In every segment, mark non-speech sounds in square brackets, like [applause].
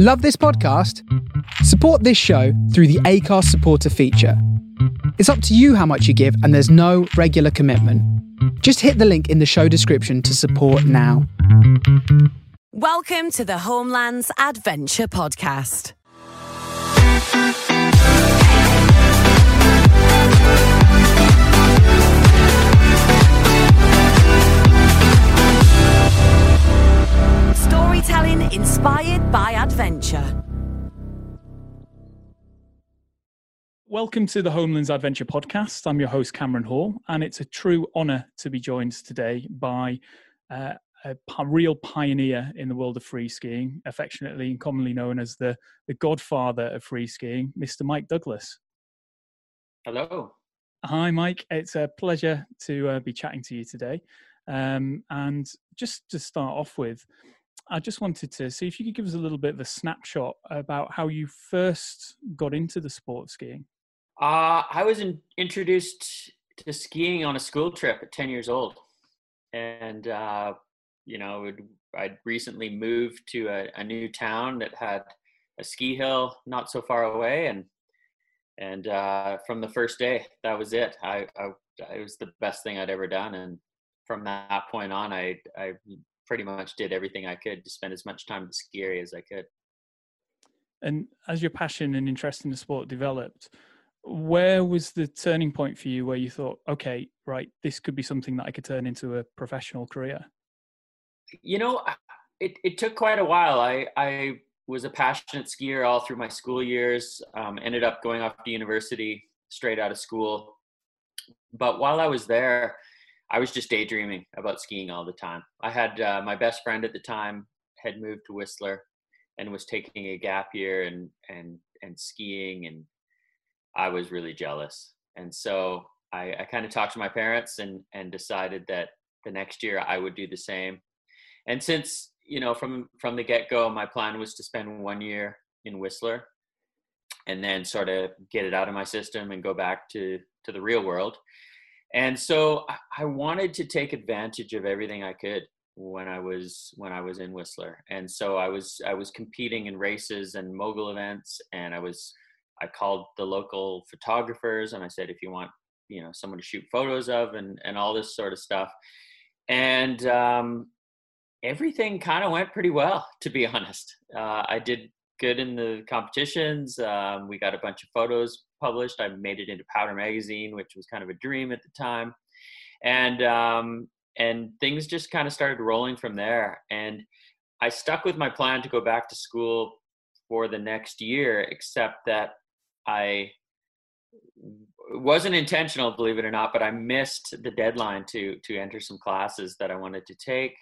Love this podcast? Support this show through the Acast supporter feature. It's up to you how much you give, and there's no regular commitment. Just hit the link in the show description to support now. Welcome to the Homelands Adventure Podcast. Storytelling inspired by adventure. Welcome to the Homelands Adventure Podcast. I'm your host, Cameron Hall, and it's a true honour to be joined today by uh, a p- real pioneer in the world of free skiing, affectionately and commonly known as the, the godfather of free skiing, Mr. Mike Douglas. Hello. Hi, Mike. It's a pleasure to uh, be chatting to you today. Um, and just to start off with, I just wanted to see if you could give us a little bit of a snapshot about how you first got into the sport of skiing. Uh, I was in, introduced to skiing on a school trip at 10 years old. And, uh, you know, I'd recently moved to a, a new town that had a ski hill not so far away. And, and uh, from the first day, that was it. I, I, it was the best thing I'd ever done. And from that point on, I, I pretty much did everything I could to spend as much time at the ski area as I could. And as your passion and interest in the sport developed, where was the turning point for you where you thought, okay, right, this could be something that I could turn into a professional career? you know it, it took quite a while i i was a passionate skier all through my school years um, ended up going off to university straight out of school but while i was there i was just daydreaming about skiing all the time. I had uh, my best friend at the time had moved to whistler and was taking a gap year and and and skiing and i was really jealous. And so i, I kind of talked to my parents and and decided that the next year i would do the same. And since you know from from the get-go my plan was to spend one year in whistler and then sort of get it out of my system and go back to to the real world and so I- wanted to take advantage of everything i could when i was when i was in whistler and so i was i was competing in races and mogul events and i was i called the local photographers and i said if you want you know someone to shoot photos of and and all this sort of stuff and um everything kind of went pretty well, to be honest. Uh, I did good in the competitions. Um, we got a bunch of photos published. I made it into Powder Magazine, which was kind of a dream at the time, and um, and things just kind of started rolling from there. And I stuck with my plan to go back to school for the next year, except that I wasn't intentional, believe it or not, but I missed the deadline to to enter some classes that I wanted to take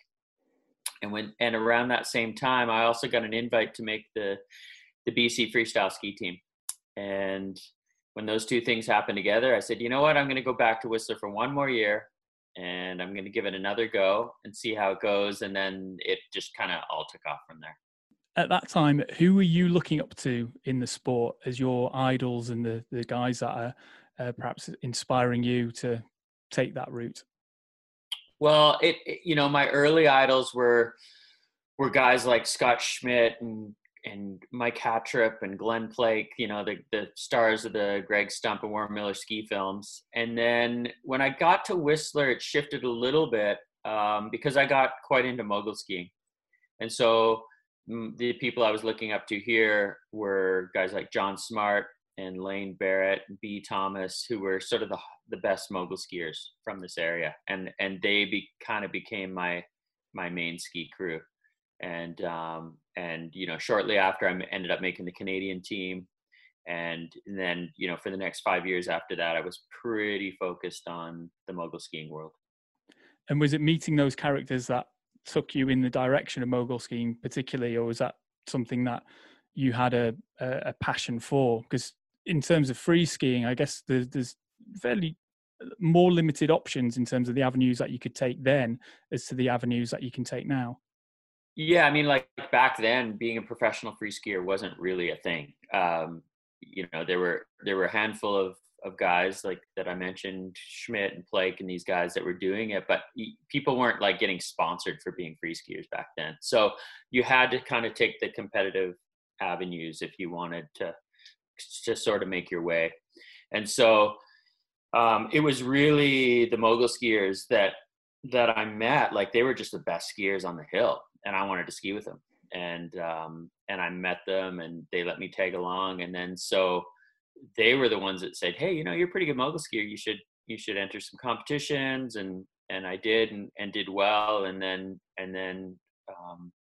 and when and around that same time i also got an invite to make the the bc freestyle ski team. And when those two things happened together i said you know what? I'm going to go back to whistler for one more year and i'm going to give it another go and see how it goes. And then it just kind of all took off from there. At that time, who were you looking up to in the sport as your idols and the, the guys that are uh, perhaps inspiring you to take that route? Well, it, it- you know my early idols were were guys like Scott Schmidt and and Mike Hattrup and Glen Plake, you know the the stars of the Greg Stump and Warren Miller ski films. And then when I got to Whistler, it shifted a little bit um, because I got quite into mogul skiing, and so mm, the people I was looking up to here were guys like John Smart and Lane Barrett, and B. Thomas, who were sort of the the best mogul skiers from this area, and and they be kind of became my my main ski crew, and um, and you know shortly after I ended up making the Canadian team, and then you know for the next five years after that, I was pretty focused on the mogul skiing world. And was it meeting those characters that took you in the direction of mogul skiing, particularly, or was that something that you had a, a, a passion for? Because in terms of free skiing, I guess there's, there's fairly uh, more limited options in terms of the avenues that you could take then as to the avenues that you can take now. Yeah, I mean, like back then, being a professional free skier wasn't really a thing. Um, you know, there were there were a handful of of guys like that I mentioned, Schmidt and Plake, and these guys that were doing it, but people weren't like getting sponsored for being free skiers back then. So you had to kind of take the competitive avenues if you wanted to just sort of make your way. And so um, it was really the mogul skiers that that I met. Like they were just the best skiers on the hill, and I wanted to ski with them. And um, and I met them, and they let me tag along. And then so they were the ones that said, "Hey, you know, you're a pretty good mogul skier. You should you should enter some competitions." And and I did, and, and did well. And then and then um,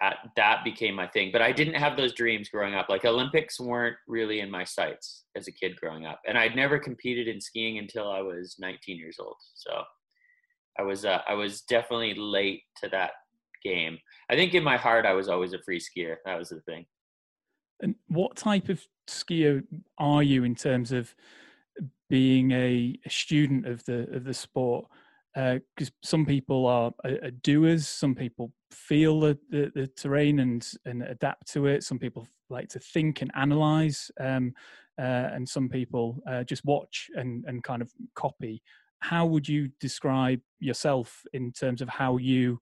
that that became my thing but i didn't have those dreams growing up. Like olympics weren't really in my sights as a kid growing up and i'd never competed in skiing until i was 19 years old so i was uh, i was definitely late to that game. I think in my heart i was always a free skier. That was the thing. And what type of skier are you in terms of being a, a student of the of the sport because uh, some people are, are, doers, some people feel the, the, the, terrain and, and adapt to it, some people like to think and analyze, um, uh, and some people uh, just watch and, and kind of copy. How would you describe yourself in terms of how you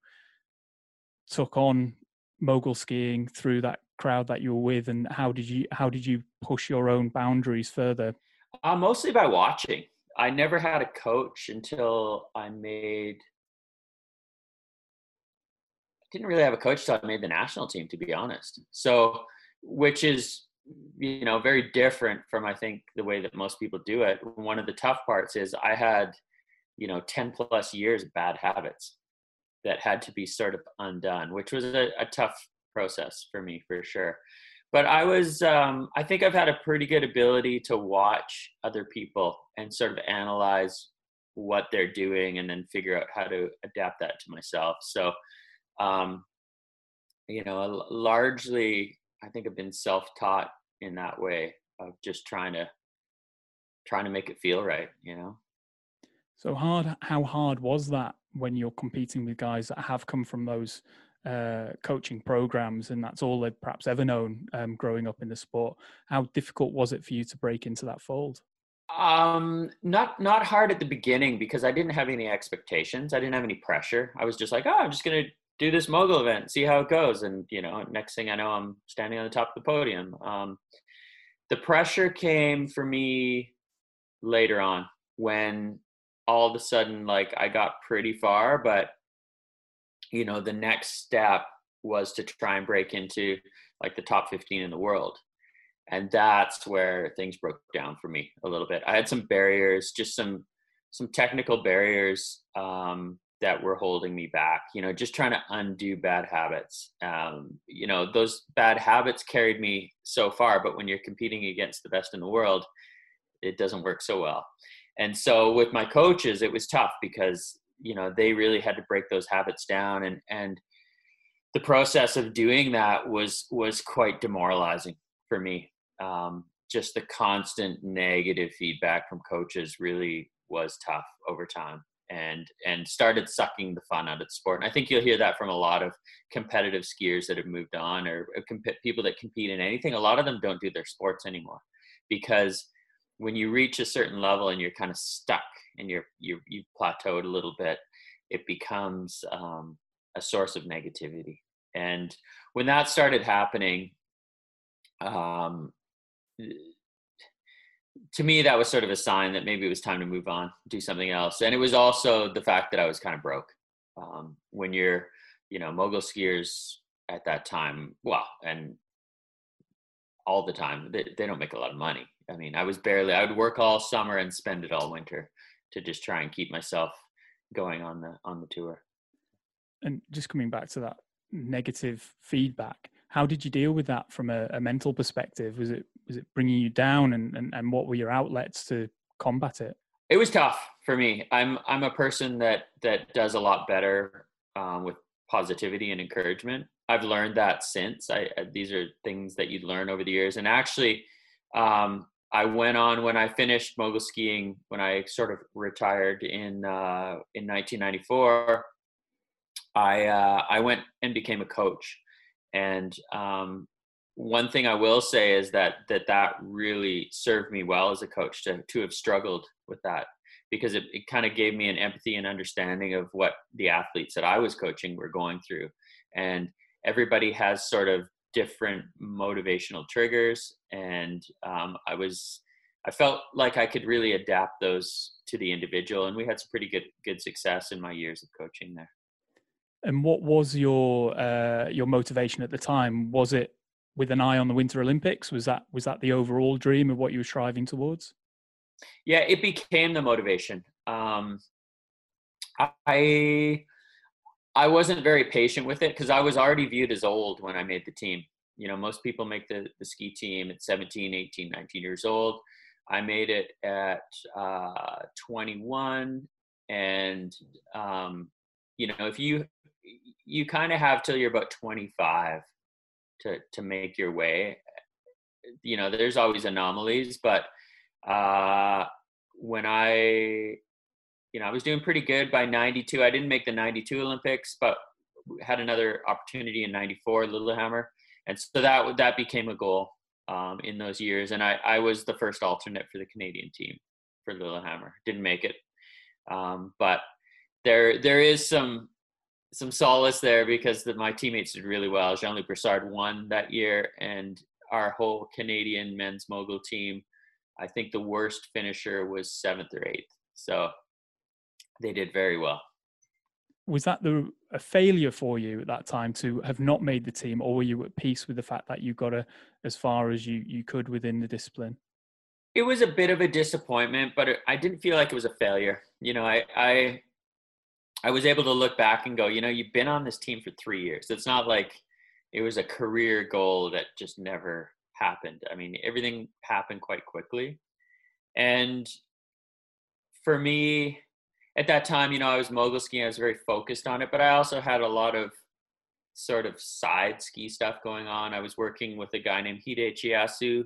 took on mogul skiing through that crowd that you were with, and how did you how did you push your own boundaries further? Uh, mostly by watching. I never had a coach until I made. I didn't really have a coach until I made the national team, to be honest. So, which is, you know, very different from I think the way that most people do it. One of the tough parts is I had, you know, ten plus years of bad habits that had to be sort of undone, which was a, a tough process for me for sure but I was, um, I think I've had a pretty good ability to watch other people and sort of analyze what they're doing and then figure out how to adapt that to myself. So, um, you know, largely, I think I've been self-taught in that way of just trying to, trying to make it feel right, you know? So hard, how hard was that when you're competing with guys that have come from those uh, coaching programs, and that's all they'd perhaps ever known um, growing up in the sport. How difficult was it for you to break into that fold? Um, not not hard at the beginning because I didn't have any expectations. I didn't have any pressure. I was just like, oh, I'm just gonna do this mogul event, see how it goes, and you know, next thing I know, I'm standing on the top of the podium. Um, the pressure came for me later on when all of a sudden, like, I got pretty far, but you know the next step was to try and break into like the top 15 in the world. And that's where things broke down for me a little bit. I had some barriers just some some technical barriers um, that were holding me back you know just trying to undo bad habits. Um, you know those bad habits carried me so far but when you're competing against the best in the world it doesn't work so well. And so with my coaches it was tough because you know they really had to break those habits down and and the process of doing that was was quite demoralizing for me. Um, just the constant negative feedback from coaches really was tough over time and and started sucking the fun out of the sport. And i think you'll hear that from a lot of competitive skiers that have moved on or comp- people that compete in anything. A lot of them don't do their sports anymore because when you reach a certain level and you're kind of stuck and you're you you've plateaued a little bit, it becomes um, a source of negativity. And when that started happening, um, to me that was sort of a sign that maybe it was time to move on, do something else. And it was also the fact that I was kind of broke. Um, when you're, you know, mogul skiers at that time, well, and all the time, they, they don't make a lot of money. I mean, I was barely, I would work all summer and spend it all winter to just try and keep myself going on the on the tour. And just coming back to that negative feedback, how did you deal with that from a, a mental perspective? Was it was it bringing you down, and, and and what were your outlets to combat it? It was tough for me. I'm I'm a person that that does a lot better um, with positivity and encouragement. I've learned that since. I, these are things that you learn over the years, and actually, um, I went on when I finished mogul skiing when I sort of retired in uh, in 1994. I uh, I went and became a coach, and um, one thing I will say is that that that really served me well as a coach to to have struggled with that because it, it kind of gave me an empathy and understanding of what the athletes that I was coaching were going through, and everybody has sort of different motivational triggers, and um, I was I felt like I could really adapt those to the individual, and we had some pretty good good success in my years of coaching there. And what was your uh, your motivation at the time? Was it with an eye on the Winter Olympics? Was that was that the overall dream of what you were striving towards? Yeah, it became the motivation. Um, I I wasn't very patient with it because I was already viewed as old when I made the team. You know, most people make the, the ski team at 17, 18, 19 years old. I made it at uh, 21, and um, you know, if you you kind of have till you're about 25 to to make your way. You know, there's always anomalies, but uh, when I you know, I was doing pretty good by 92. I didn't make the 92 Olympics, but had another opportunity in 94 Lillehammer. And so that, that became a goal um, in those years. And I, I was the first alternate for the Canadian team for Lillehammer. Didn't make it. Um, but there, there is some, some solace there because the, my teammates did really well. Jean-Luc Brassard won that year and our whole Canadian men's mogul team, I think the worst finisher was seventh or eighth. So they did very well. Was that the a failure for you at that time to have not made the team, or were you at peace with the fact that you got a, as far as you you could within the discipline? It was a bit of a disappointment, but I didn't feel like it was a failure. You know, I I I was able to look back and go, you know, you've been on this team for three years. It's not like it was a career goal that just never happened. I mean, everything happened quite quickly. And for me, at that time, you know, I was mogul skiing. I was very focused on it, but I also had a lot of sort of side ski stuff going on. I was working with a guy named Hide Chiyasu,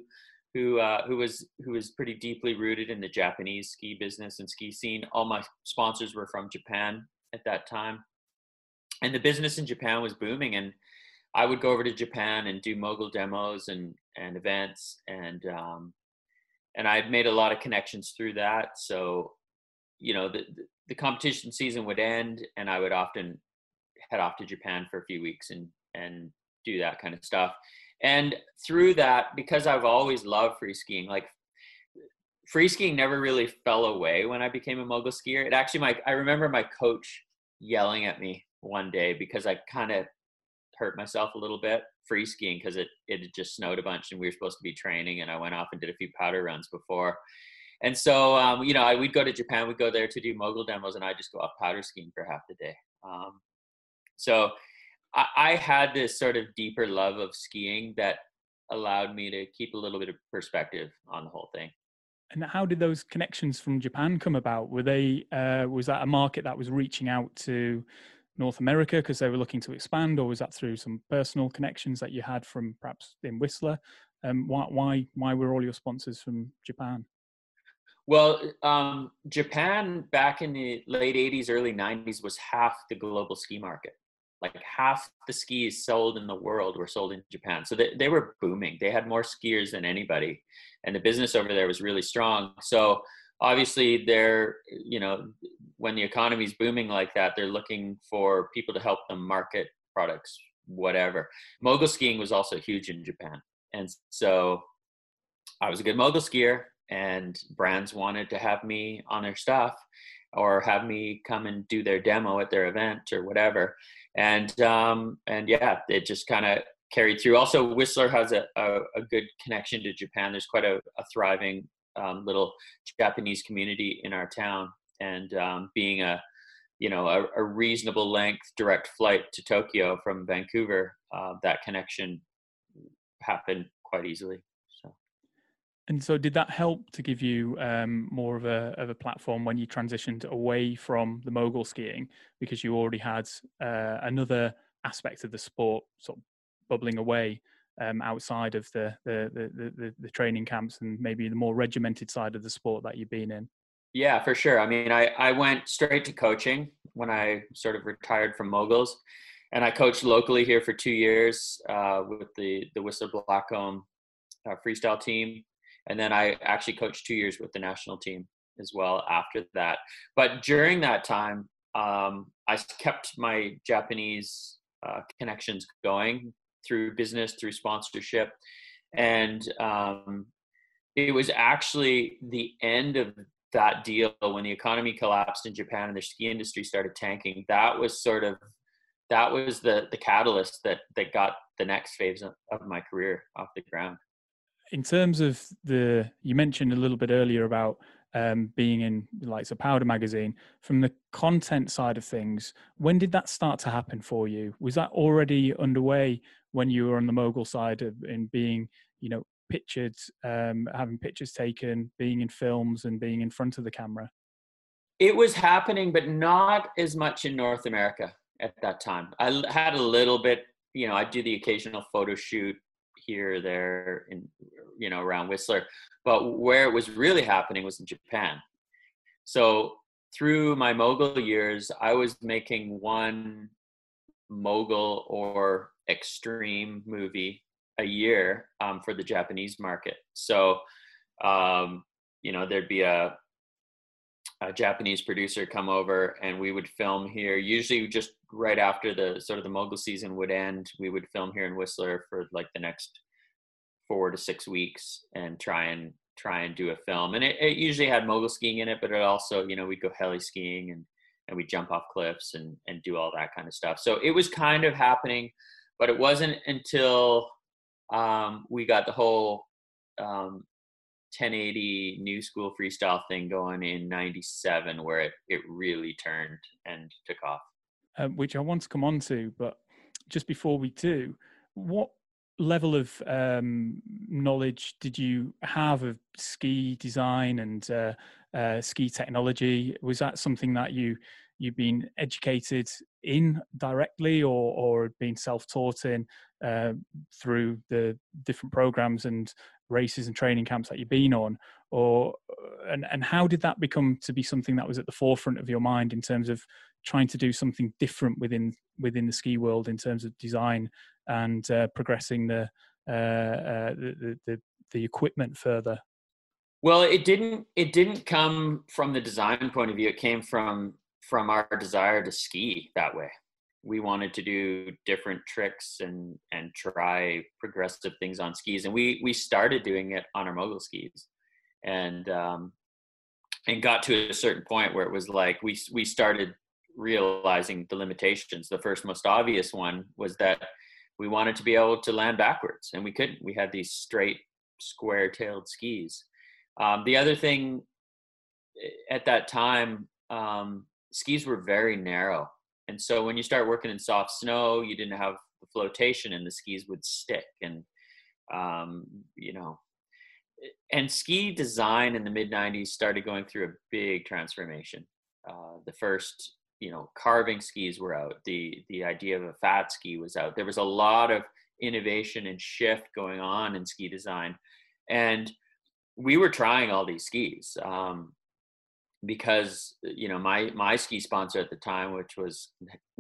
who uh, who was who was pretty deeply rooted in the Japanese ski business and ski scene. All my sponsors were from Japan at that time, and the business in Japan was booming. And I would go over to Japan and do mogul demos and and events, and um, and I made a lot of connections through that. So you know the the competition season would end and I would often head off to Japan for a few weeks and and do that kind of stuff. And through that, because I've always loved free skiing, like free skiing never really fell away when I became a mogul skier. It actually my I remember my coach yelling at me one day because I kind of hurt myself a little bit free skiing because it it just snowed a bunch and we were supposed to be training and I went off and did a few powder runs before and so, um, you know, I, we'd go to Japan, we'd go there to do mogul demos, and I just go off powder skiing for half the day. Um, so I, I, had this sort of deeper love of skiing that allowed me to keep a little bit of perspective on the whole thing. And how did those connections from Japan come about? Were they uh, was that a market that was reaching out to North America because they were looking to expand, or was that through some personal connections that you had from perhaps in Whistler? Um, why why why were all your sponsors from Japan? Well, um, Japan back in the late 80s, early 90s was half the global ski market. Like half the skis sold in the world were sold in Japan. So they, they were booming. They had more skiers than anybody. And the business over there was really strong. So obviously they're, you know, when the economy's booming like that, they're looking for people to help them market products, whatever. Mogul skiing was also huge in Japan. And so I was a good mogul skier and brands wanted to have me on their stuff or have me come and do their demo at their event or whatever. And um and yeah it just kind of carried through. Also whistler has a, a, a, good connection to japan. There's quite a, a thriving um, little japanese community in our town. And um, being a you know a, a, reasonable length direct flight to tokyo from vancouver uh, that connection happened quite easily and so, did that help to give you um, more of a of a platform when you transitioned away from the mogul skiing because you already had uh, another aspect of the sport sort of bubbling away um, outside of the the, the the, the training camps and maybe the more regimented side of the sport that you've been in? Yeah, for sure. I mean, I I went straight to coaching when I sort of retired from moguls, and I coached locally here for two years uh, with the the Whistler Blackcomb uh, freestyle team and then I actually coached two years with the national team as well after that. But during that time, um, I kept my Japanese uh, connections going through business, through sponsorship, and um, it was actually the end of that deal when the economy collapsed in Japan and the ski industry started tanking. That was sort of that was the the catalyst that that got the next phase of, of my career off the ground. In terms of the, you mentioned a little bit earlier about um, being in like a powder magazine. From the content side of things, when did that start to happen for you? Was that already underway when you were on the mogul side of in being, you know, pictured, um, having pictures taken, being in films, and being in front of the camera? It was happening, but not as much in North America at that time. I had a little bit, you know, I do the occasional photo shoot here there in, you know, around Whistler, but where it was really happening was in Japan. So through my mogul years, I was making one mogul or extreme movie a year um, for the Japanese market. So, um, you know, there'd be a, a Japanese producer come over and we would film here, usually just right after the sort of the mogul season would end. We would film here in Whistler for like the next four to six weeks and try and try and do a film. And it, it usually had mogul skiing in it, but it also, you know, we'd go heli skiing and and we jump off cliffs and and do all that kind of stuff. So it was kind of happening, but it wasn't until um, we got the whole um, 1080 new school freestyle thing going in 97 where it, it really turned and took off. Um, which i want to come on to but just before we do what level of um, knowledge did you have of ski design and uh, uh, ski technology? Was that something that you you've been educated in directly or or been self-taught in uh, through the different programs and races and training camps that you've been on or uh, and and how did that become to be something that was at the forefront of your mind in terms of trying to do something different within within the ski world in terms of design and uh, progressing the, uh, uh the, the the equipment further? Well it didn't it didn't come from the design point of view. It came from from our desire to ski that way we wanted to do different tricks and and try progressive things on skis and we we started doing it on our mogul skis. And um and got to a certain point where it was like we we started realizing the limitations. The first most obvious one was that we wanted to be able to land backwards and we couldn't. We had these straight square tailed skis. Um, the other thing eh, at that time um, skis were very narrow and so when you start working in soft snow, you didn't have the flotation and the skis would stick. And, um, you know, and ski design in the mid 90s started going through a big transformation. Uh, the first, you know, carving skis were out. The, the idea of a fat ski was out. There was a lot of innovation and shift going on in ski design. And we were trying all these skis. Um, because you know my my ski sponsor at the time, which was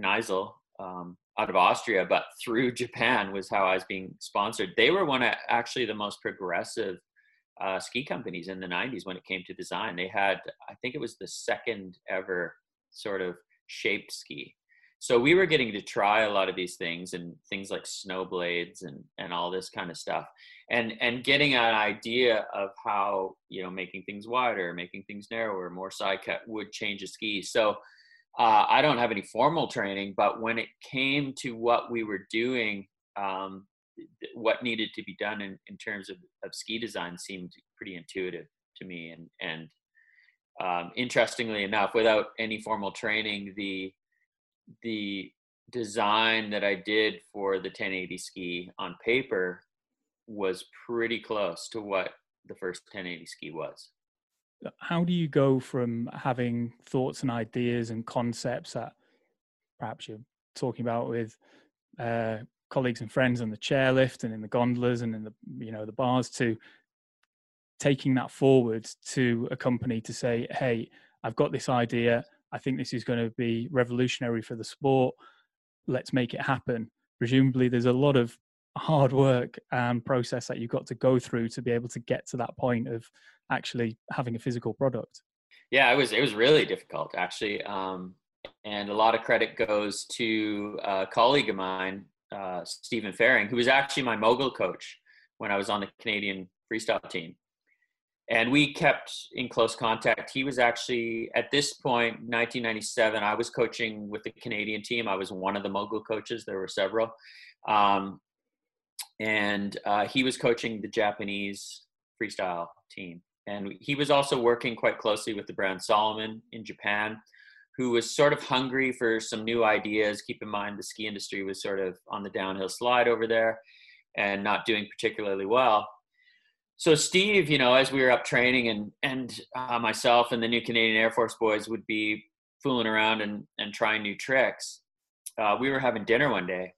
Kneissl um, out of Austria, but [laughs] through Japan was how I was being sponsored. They were one of actually the most progressive uh, ski companies in the 90s when it came to design. They had, I think it was the second ever sort of shaped ski. So we were getting to try a lot of these things and things like snow blades and, and all this kind of stuff and and getting an idea of how you know making things wider making things narrower more side cut would change a ski. So uh, i don't have any formal training but when it came to what we were doing um, what needed to be done in, in terms of, of ski design seemed pretty intuitive to me and and um, interestingly enough without any formal training the the design that i did for the 1080 ski on paper was pretty close to what the first 1080 ski was. How do you go from having thoughts and ideas and concepts that perhaps you're talking about with uh, colleagues and friends on the chairlift and in the gondolas and in the you know the bars to taking that forward to a company to say, hey, I've got this idea. I think this is going to be revolutionary for the sport. Let's make it happen. Presumably, there's a lot of hard work and process that you've got to go through to be able to get to that point of actually having a physical product yeah it was it was really difficult actually um, and a lot of credit goes to a colleague of mine uh, Stephen Faring, who was actually my mogul coach when I was on the Canadian freestyle team. And we kept in close contact. He was actually, at this point, 1997, I was coaching with the Canadian team. I was one of the mogul coaches, there were several. Um, and uh, he was coaching the Japanese freestyle team. And he was also working quite closely with the brand Salomon in Japan who was sort of hungry for some new ideas. Keep in mind the ski industry was sort of on the downhill slide over there and not doing particularly well. So Steve, you know, as we were up training and and uh, myself and the new Canadian Air Force boys would be fooling around and and trying new tricks. Uh, we were having dinner one day,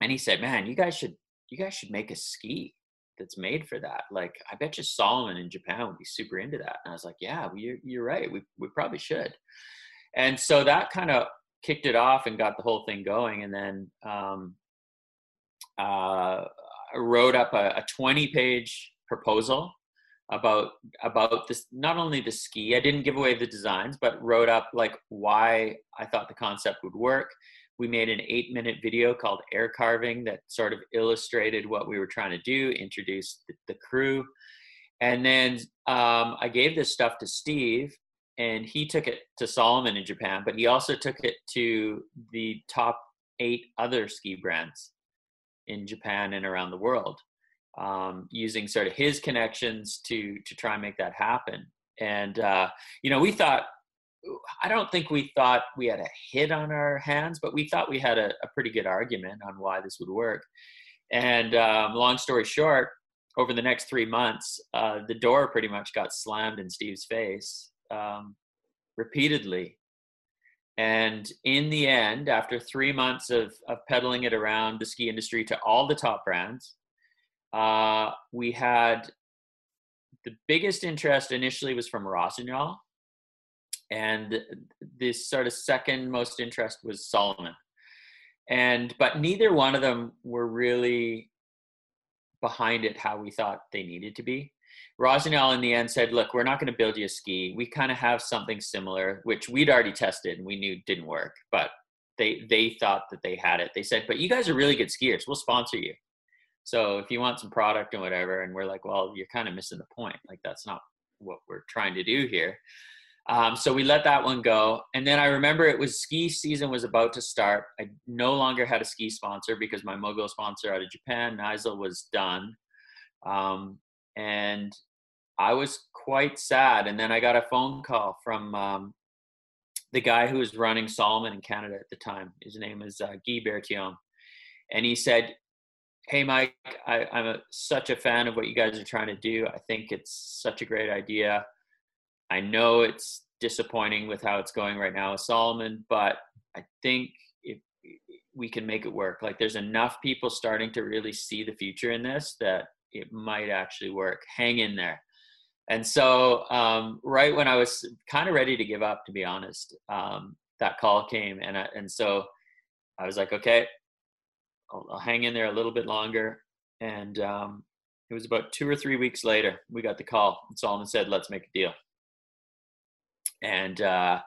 and he said, "Man, you guys should you guys should make a ski that's made for that. Like, I bet you Salomon in Japan would be super into that." And I was like, "Yeah, well, you're you're right. We we probably should." and so that kind of kicked it off and got the whole thing going and then um, uh, I wrote up a, a 20 page proposal about about this not only the ski i didn't give away the designs but wrote up like why i thought the concept would work. We made an eight minute video called air carving that sort of illustrated what we were trying to do introduced the, the crew. And then um, i gave this stuff to steve and he took it to salomon in Japan, but he also took it to the top eight other ski brands in Japan and around the world, um, using sort of his connections to to try and make that happen. And uh, you know, we thought, I don't think we thought we had a hit on our hands, but we thought we had a, a pretty good argument on why this would work. And um, long story short, over the next three months, uh, the door pretty much got slammed in Steve's face um, repeatedly. And in the end, after three months of, of peddling it around the ski industry to all the top brands, uh, we had the biggest interest initially was from Rossignol. And the sort of second most interest was Salomon. And but neither one of them were really behind it how we thought they needed to be. Rossignol in the end said, "Look, we're not going to build you a ski. We kind of have something similar, which we'd already tested and we knew didn't work, but they they thought that they had it. They said, "But you guys are really good skiers. We'll sponsor you. So if you want some product and whatever." And we're like, "Well, you're kind of missing the point. Like that's not what we're trying to do here." Um, so we let that one go. And then I remember it was ski season was about to start. I no longer had a ski sponsor because my mogul sponsor out of Japan, Kneissl, was done. Um, and I was quite sad. And then I got a phone call from um, the guy who was running Salomon in Canada at the time. His name is uh, Guy Bertillon. And he said, Hey, Mike, I, am a, such a fan of what you guys are trying to do. I think it's such a great idea. I know it's disappointing with how it's going right now with Salomon, but I think if we can make it work, like there's enough people starting to really see the future in this that it might actually work. Hang in there. And so, um, right when I was kind of ready to give up, to be honest, um, that call came, and I, and so I was like, okay, I'll, I'll, hang in there a little bit longer. And um, it was about two or three weeks later, we got the call, and Salomon said, "Let's make a deal." And uh,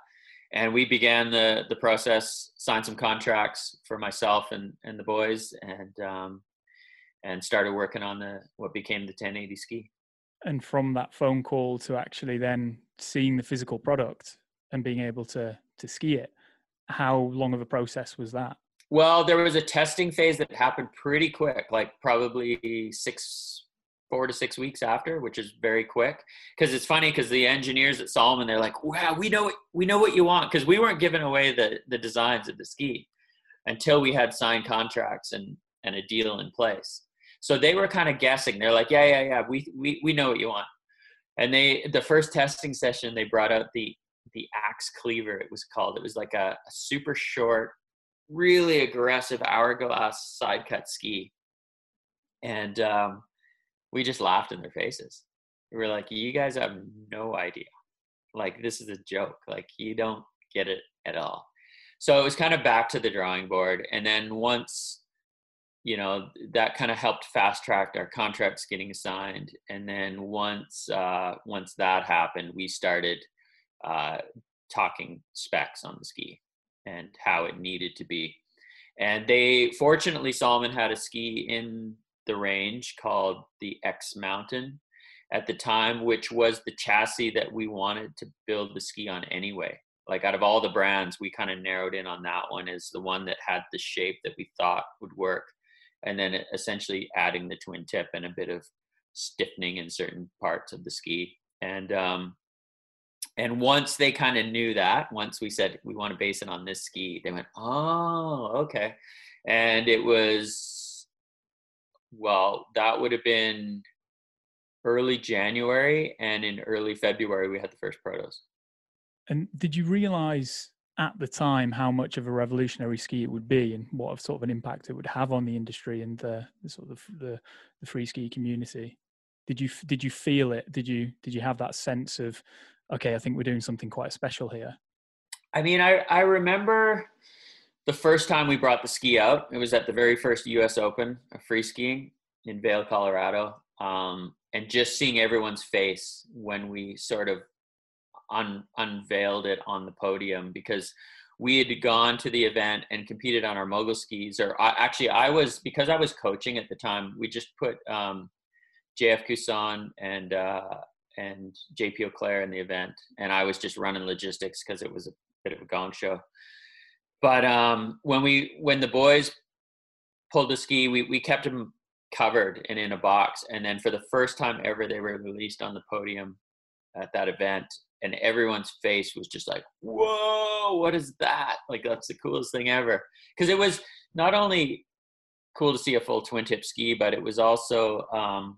and we began the the process, signed some contracts for myself and and the boys, and um, and started working on the what became the 1080 ski. And from that phone call to actually then seeing the physical product and being able to to ski it, how long of a process was that? Well, there was a testing phase that happened pretty quick, like probably six, four to six weeks after, which is very quick. Because it's funny because the engineers at Salomon, they're like, "Wow, we know we know what you want," because we weren't giving away the the designs of the ski until we had signed contracts and and a deal in place. So they were kind of guessing. They're like, yeah, yeah, yeah, we, we, we know what you want. And they, the first testing session, they brought out the, the axe cleaver, it was called. It was like a, a super short, really aggressive hourglass side cut ski. And um, we just laughed in their faces. We were like, you guys have no idea. Like, this is a joke. Like, you don't get it at all. So it was kind of back to the drawing board. And then once you know that kind of helped fast track our contracts getting signed and then once uh, once that happened we started uh, talking specs on the ski and how it needed to be and they fortunately Salomon had a ski in the range called the X Mountain at the time, which was the chassis that we wanted to build the ski on anyway. Like out of all the brands, we kind of narrowed in on that one as the one that had the shape that we thought would work. And then essentially adding the twin tip and a bit of stiffening in certain parts of the ski. And um, and once they kind of knew that, once we said we want to base it on this ski, they went, "Oh, okay." And it was well, that would have been early January, and in early February we had the first protos. And did you realize at the time how much of a revolutionary ski it would be, and what sort of an impact it would have on the industry and the, the sort of the, the free ski community? Did you did you feel it? Did you did you have that sense of okay, I think we're doing something quite special here? I mean, I I remember the first time we brought the ski out. It was at the very first U.S. Open of free skiing in Vail, Colorado. Um, and just seeing everyone's face when we sort of un- unveiled it on the podium because we had gone to the event and competed on our mogul skis or I, actually i was because i was coaching at the time we just put um, jf Cusson and uh, and jp auclair in the event and i was just running logistics because it was a bit of a gong show but um, when we when the boys pulled the ski we, we kept them covered and in a box. And then for the first time ever, they were released on the podium at that event. And everyone's face was just like, whoa, what is that? Like, that's the coolest thing ever. Because it was not only cool to see a full twin tip ski, but it was also um,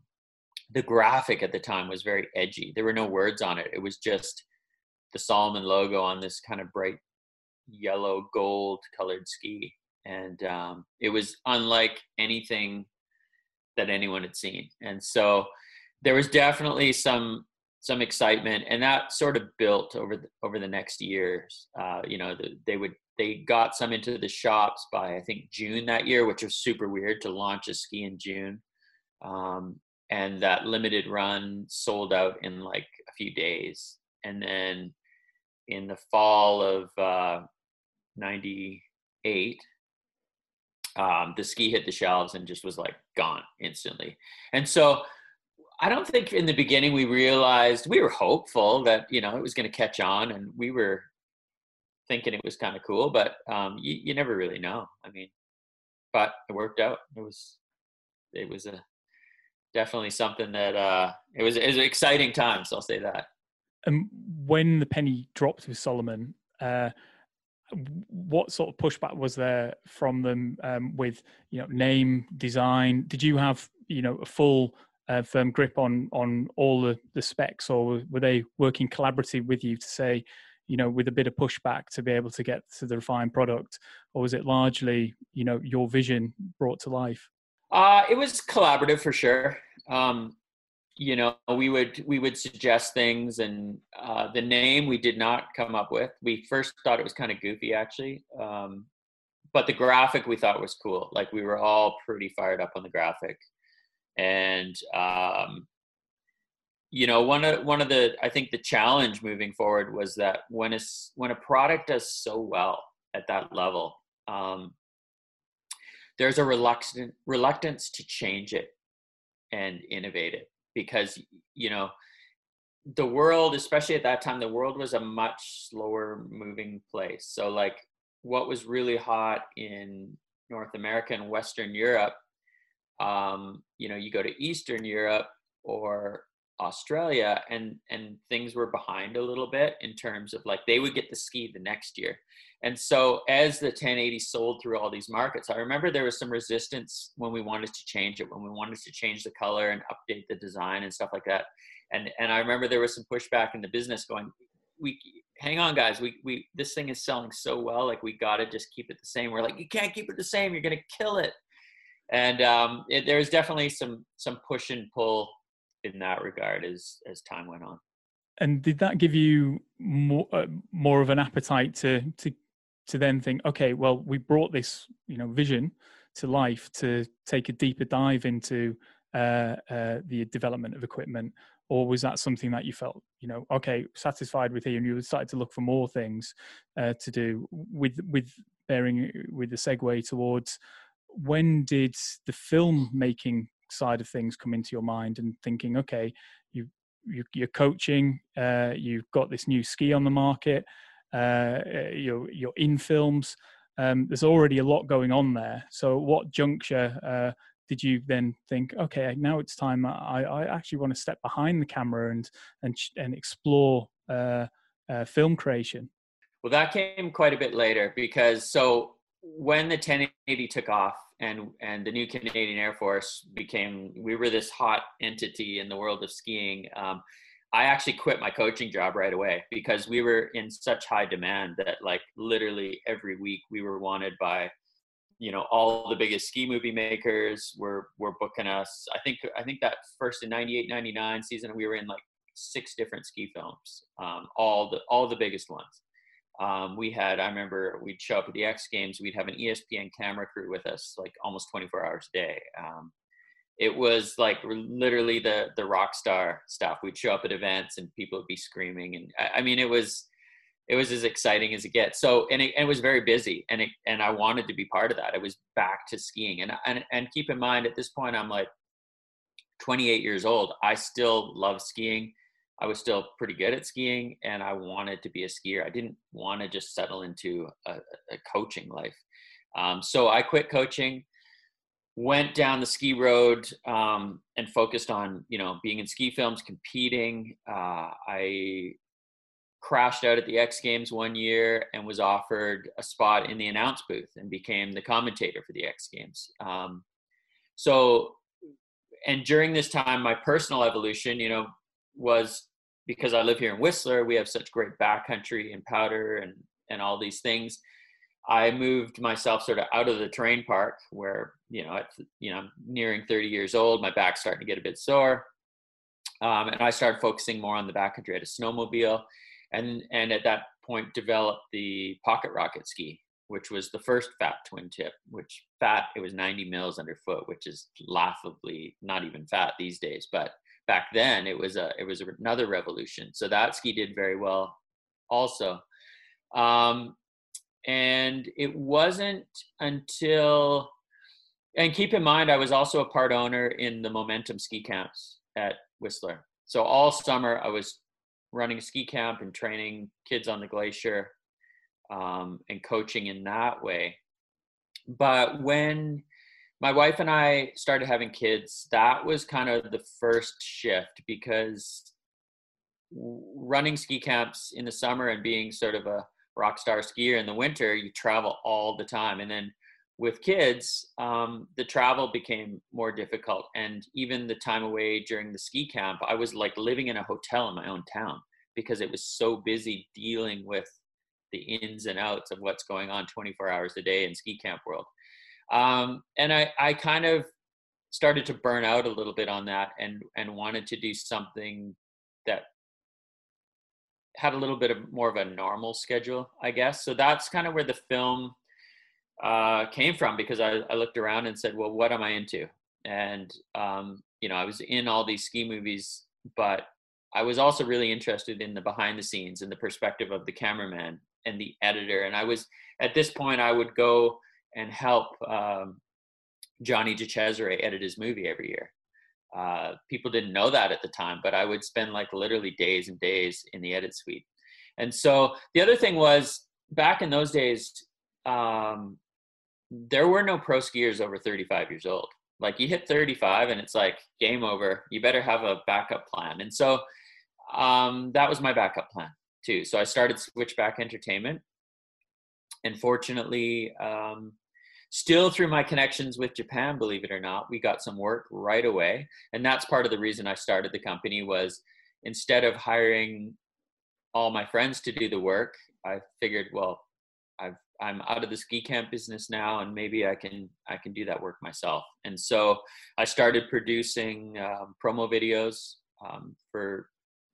the graphic at the time was very edgy. There were no words on it, it was just the Salomon logo on this kind of bright yellow gold colored ski. And um, it was unlike anything that anyone had seen. And so there was definitely some some excitement, and that sort of built over the, over the next years. Uh, you know, the, they would they got some into the shops by I think June that year, which was super weird to launch a ski in June. Um, and that limited run sold out in like a few days. And then in the fall of uh, 98, um, the ski hit the shelves and just was like gone instantly. And so I don't think in the beginning we realized we were hopeful that you know it was going to catch on, and we were thinking it was kind of cool, but um, you, you never really know. I mean, but it worked out. It was it was a definitely something that uh, it was it was exciting times. I'll say that. And when the penny dropped with Salomon, uh, what sort of pushback was there from them um, with you know name design did you have you know a full uh, firm grip on on all the, the specs or were they working collaboratively with you to say you know with a bit of pushback to be able to get to the refined product or was it largely you know your vision brought to life uh, it was collaborative for sure. Um, you know we would we would suggest things and uh, the name we did not come up with. We first thought it was kind of goofy actually um, but the graphic we thought was cool. Like we were all pretty fired up on the graphic. And um, you know one of one of the i think the challenge moving forward was that when a when a product does so well at that level um, there's a reluctant reluctance to change it and innovate it because you know the world especially at that time the world was a much slower moving place. So like what was really hot in north america and western europe um, you know you go to eastern europe or australia and and things were behind a little bit in terms of like they would get the ski the next year and so as the 1080 sold through all these markets, I remember there was some resistance when we wanted to change it, when we wanted to change the color and update the design and stuff like that. And and I remember there was some pushback in the business going, we hang on guys, we we this thing is selling so well, like we got to just keep it the same. We're like, you can't keep it the same, you're gonna kill it. And um, it, there was definitely some some push and pull in that regard as as time went on. And did that give you more uh, more of an appetite to to to then think, okay, well, we brought this, you know, vision to life to take a deeper dive into uh, uh, the development of equipment, or was that something that you felt, you know, okay, satisfied with here, and you started to look for more things uh, to do with with bearing with the segue towards when did the film making side of things come into your mind and thinking, okay, you, you are coaching, uh, you've got this new ski on the market, uh, you're you're in films. Um, there's already a lot going on there. So, what juncture uh, did you then think, okay, now it's time? I, I actually want to step behind the camera and and and explore uh, uh, film creation. Well, that came quite a bit later because so when the 1080 took off and and the new Canadian Air Force became we were this hot entity in the world of skiing. Um, I actually quit my coaching job right away because we were in such high demand that like literally every week we were wanted by you know all the biggest ski movie makers were were booking us. I think i think that first in 98 99 season we were in like six different ski films um, all the all the biggest ones. Um, we had i remember we'd show up at the x games we'd have an espn camera crew with us like almost 24 hours a day. Um, it was like literally the the rock star stuff. We'd show up at events and people would be screaming and i, I mean it was it was as exciting as it gets. So and it, and it was very busy and it and i wanted to be part of that. It was back to skiing and and, and keep in mind at this point i'm like 28 years old. I still love skiing. I was still pretty good at skiing and I wanted to be a skier. I didn't want to just settle into a, a coaching life. Um, so I quit coaching, went down the ski road um, and focused on, you know, being in ski films, competing. Uh, I crashed out at the X Games one year and was offered a spot in the announce booth and became the commentator for the X Games. Um, so, and during this time, my personal evolution, you know, was because I live here in Whistler, we have such great backcountry and powder and and all these things. I moved myself sort of out of the terrain park where you know you know I'm nearing 30 years old, my back's starting to get a bit sore, um, and I started focusing more on the backcountry. I a snowmobile, and and at that point developed the pocket rocket ski, which was the first fat twin tip. Which fat it was 90 mils underfoot, which is laughably not even fat these days, but back then it was a it was another revolution so that ski did very well also um, and it wasn't until and keep in mind i was also a part owner in the momentum ski camps at whistler. So all summer i was running a ski camp and training kids on the glacier um, and coaching in that way. But when my wife and I started having kids, that was kind of the first shift because running ski camps in the summer and being sort of a rock star skier in the winter, you travel all the time. And then with kids, um, the travel became more difficult. And even the time away during the ski camp, I was like living in a hotel in my own town because it was so busy dealing with the ins and outs of what's going on 24 hours a day in ski camp world. Um, and I, I kind of started to burn out a little bit on that and, and wanted to do something that had a little bit of more of a normal schedule, I guess. So that's kind of where the film uh, came from because I, I looked around and said, well, what am I into? And, um, you know, I was in all these ski movies, but I was also really interested in the behind the scenes and the perspective of the cameraman and the editor. And I was, at this point, I would go and help um, Johnny DeCesare edit his movie every year. Uh, people didn't know that at the time, but I would spend like literally days and days in the edit suite. And so the other thing was back in those days, um, there were no pro skiers over 35 years old. Like you hit 35 and it's like game over. You better have a backup plan. And so um, that was my backup plan too. So I started Switchback Entertainment. And fortunately, um, still through my connections with japan believe it or not we got some work right away. And that's part of the reason i started the company was instead of hiring all my friends to do the work i figured well i've i'm out of the ski camp business now and maybe i can i can do that work myself. And so i started producing um, promo videos um, for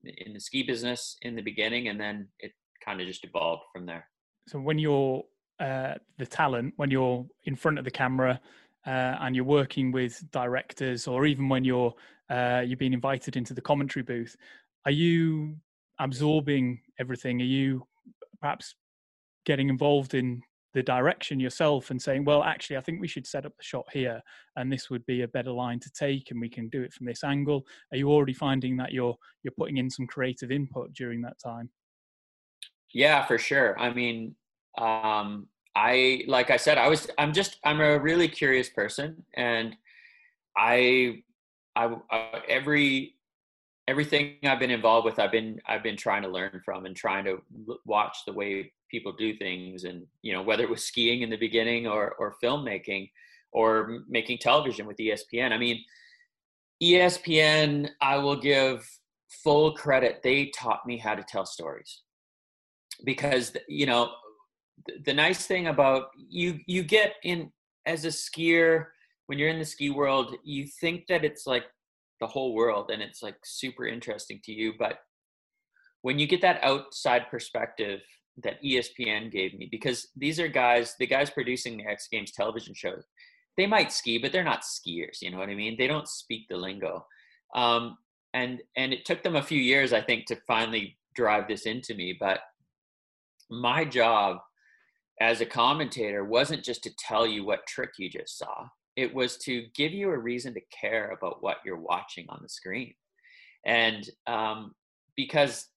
in the ski business in the beginning and then it kind of just evolved from there. So when you're uh, the talent when you're in front of the camera uh, and you're working with directors, or even when you're uh, you've been invited into the commentary booth, are you absorbing everything? Are you perhaps getting involved in the direction yourself and saying, well, actually, I think we should set up the shot here, and this would be a better line to take, and we can do it from this angle? Are you already finding that you're you're putting in some creative input during that time? Yeah, for sure. I mean, um, I like I said, I was I'm just I'm a really curious person, and I I, I every everything I've been involved with, I've been I've been trying to learn from and trying to watch the way people do things, and you know whether it was skiing in the beginning or or filmmaking or making television with ESPN. I mean, ESPN, I will give full credit. They taught me how to tell stories because you know the nice thing about you you get in as a skier when you're in the ski world you think that it's like the whole world and it's like super interesting to you but when you get that outside perspective that espn gave me because these are guys the guys producing the x games television shows they might ski but they're not skiers you know what i mean? They don't speak the lingo. Um, and and it took them a few years i think to finally drive this into me but my job as a commentator wasn't just to tell you what trick you just saw. It was to give you a reason to care about what you're watching on the screen. And um, because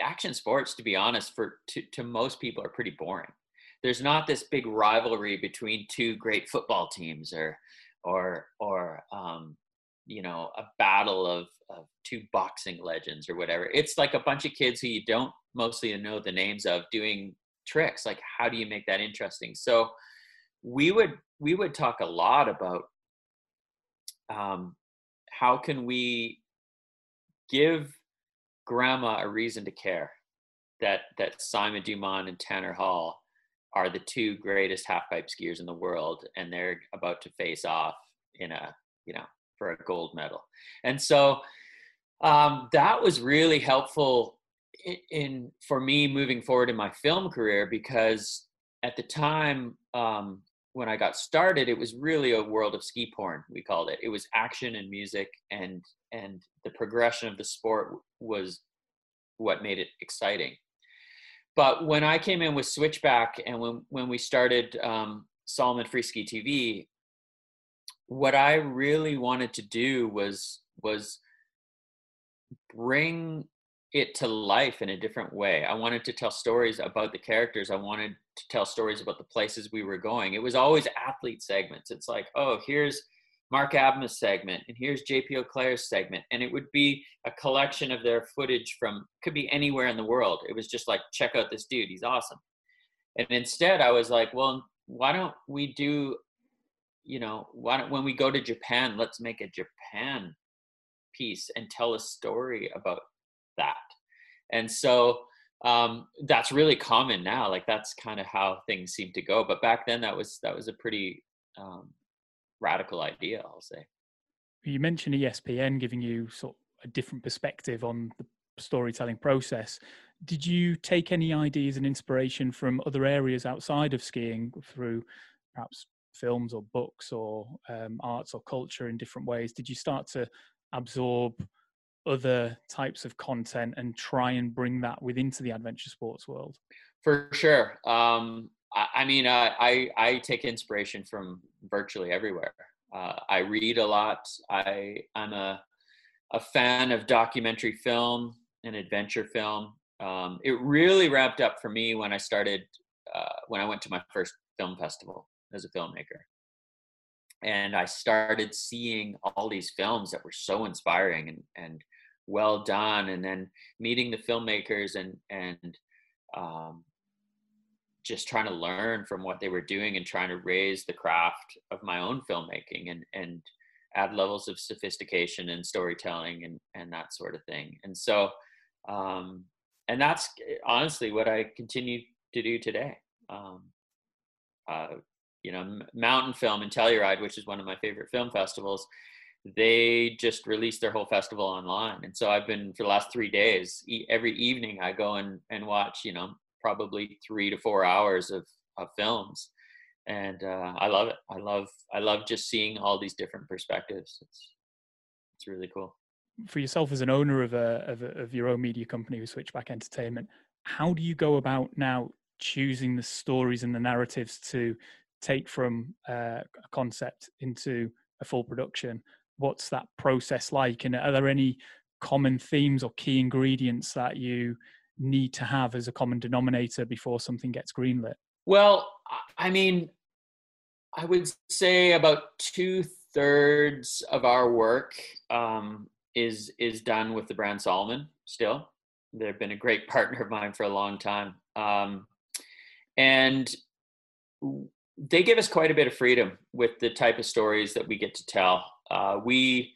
action sports to be honest for to, to most people are pretty boring. There's not this big rivalry between two great football teams or or or um, you know a battle of, of two boxing legends or whatever. It's like a bunch of kids who you don't mostly know the names of doing tricks like how do you make that interesting? So we would we would talk a lot about um, how can we give grandma a reason to care that that Simon Dumont and Tanner Hall are the two greatest halfpipe skiers in the world and they're about to face off in a you know for a gold medal. And so um, that was really helpful in, for me moving forward in my film career because at the time um, when I got started, it was really a world of ski porn. We called it. It was action and music, and and the progression of the sport was what made it exciting. But when I came in with Switchback, and when when we started um, Salomon Free Ski TV, what I really wanted to do was was bring it to life in a different way. I wanted to tell stories about the characters. I wanted to tell stories about the places we were going. It was always athlete segments. It's like, oh, here's Mark Abma's segment, and here's JP Auclair's segment, and it would be a collection of their footage from could be anywhere in the world. It was just like, check out this dude, he's awesome. And instead, I was like, well, why don't we do, you know, why don't when we go to Japan, let's make a Japan piece and tell a story about that. And so um, that's really common now. Like that's kind of how things seem to go. But back then, that was that was a pretty um, radical idea. I'll say. You mentioned ESPN giving you sort of a different perspective on the storytelling process. Did you take any ideas and inspiration from other areas outside of skiing through perhaps films or books or um, arts or culture in different ways? Did you start to absorb other types of content and try and bring that within to the adventure sports world? For sure. Um, I, I, mean, uh, I I take inspiration from virtually everywhere. Uh, I read a lot. I I'm a a fan of documentary film and adventure film. Um, it really wrapped up for me when I started uh, when I went to my first film festival as a filmmaker and I started seeing all these films that were so inspiring and, and well done, and then meeting the filmmakers and and um, just trying to learn from what they were doing and trying to raise the craft of my own filmmaking and and add levels of sophistication and storytelling and and that sort of thing. And so, um, and that's honestly what I continue to do today. Um, uh, you know, Mountain Film and Telluride, which is one of my favorite film festivals, they just released their whole festival online. And so I've been for the last three days, every evening I go and, and watch, you know, probably three to four hours of, of films. And uh, I love it. I love, I love just seeing all these different perspectives. It's, it's really cool. For yourself as an owner of a, of, a, of your own media company Switchback Entertainment, how do you go about now choosing the stories and the narratives to take from uh, a concept into a full production what's that process like? And are there any common themes or key ingredients that you need to have as a common denominator before something gets greenlit? Well i mean i would say about two thirds of our work um, is is done with the brand Salomon still. They've been a great [laughs] partner of mine for a long time. Um, and they give us quite a bit of freedom with the type of stories that we get to tell. Uh, we,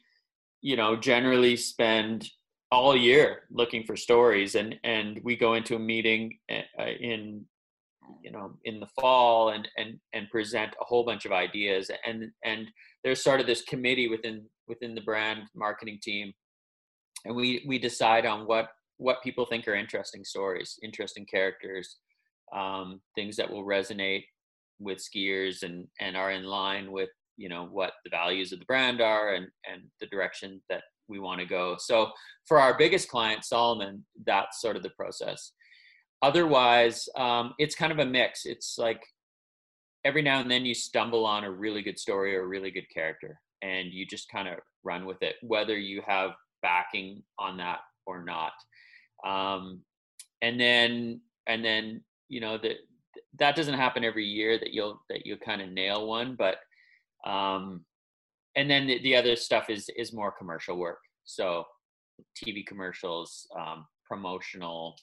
you know, generally spend all year looking for stories, and and we go into a meeting uh, in, you know, in the fall and and and present a whole bunch of ideas, and and there's sort of this committee within within the brand marketing team, and we we decide on what what people think are interesting stories, interesting characters, um, things that will resonate with skiers and and are in line with you know what the values of the brand are and and the direction that we want to go. So for our biggest client Salomon that's sort of the process. Otherwise um, it's kind of a mix. It's like every now and then you stumble on a really good story or a really good character and you just kind of run with it whether you have backing on that or not. Um, and then and then you know that that doesn't happen every year that you'll that you kind of nail one but um and then the, the other stuff is is more commercial work. So tv commercials um promotional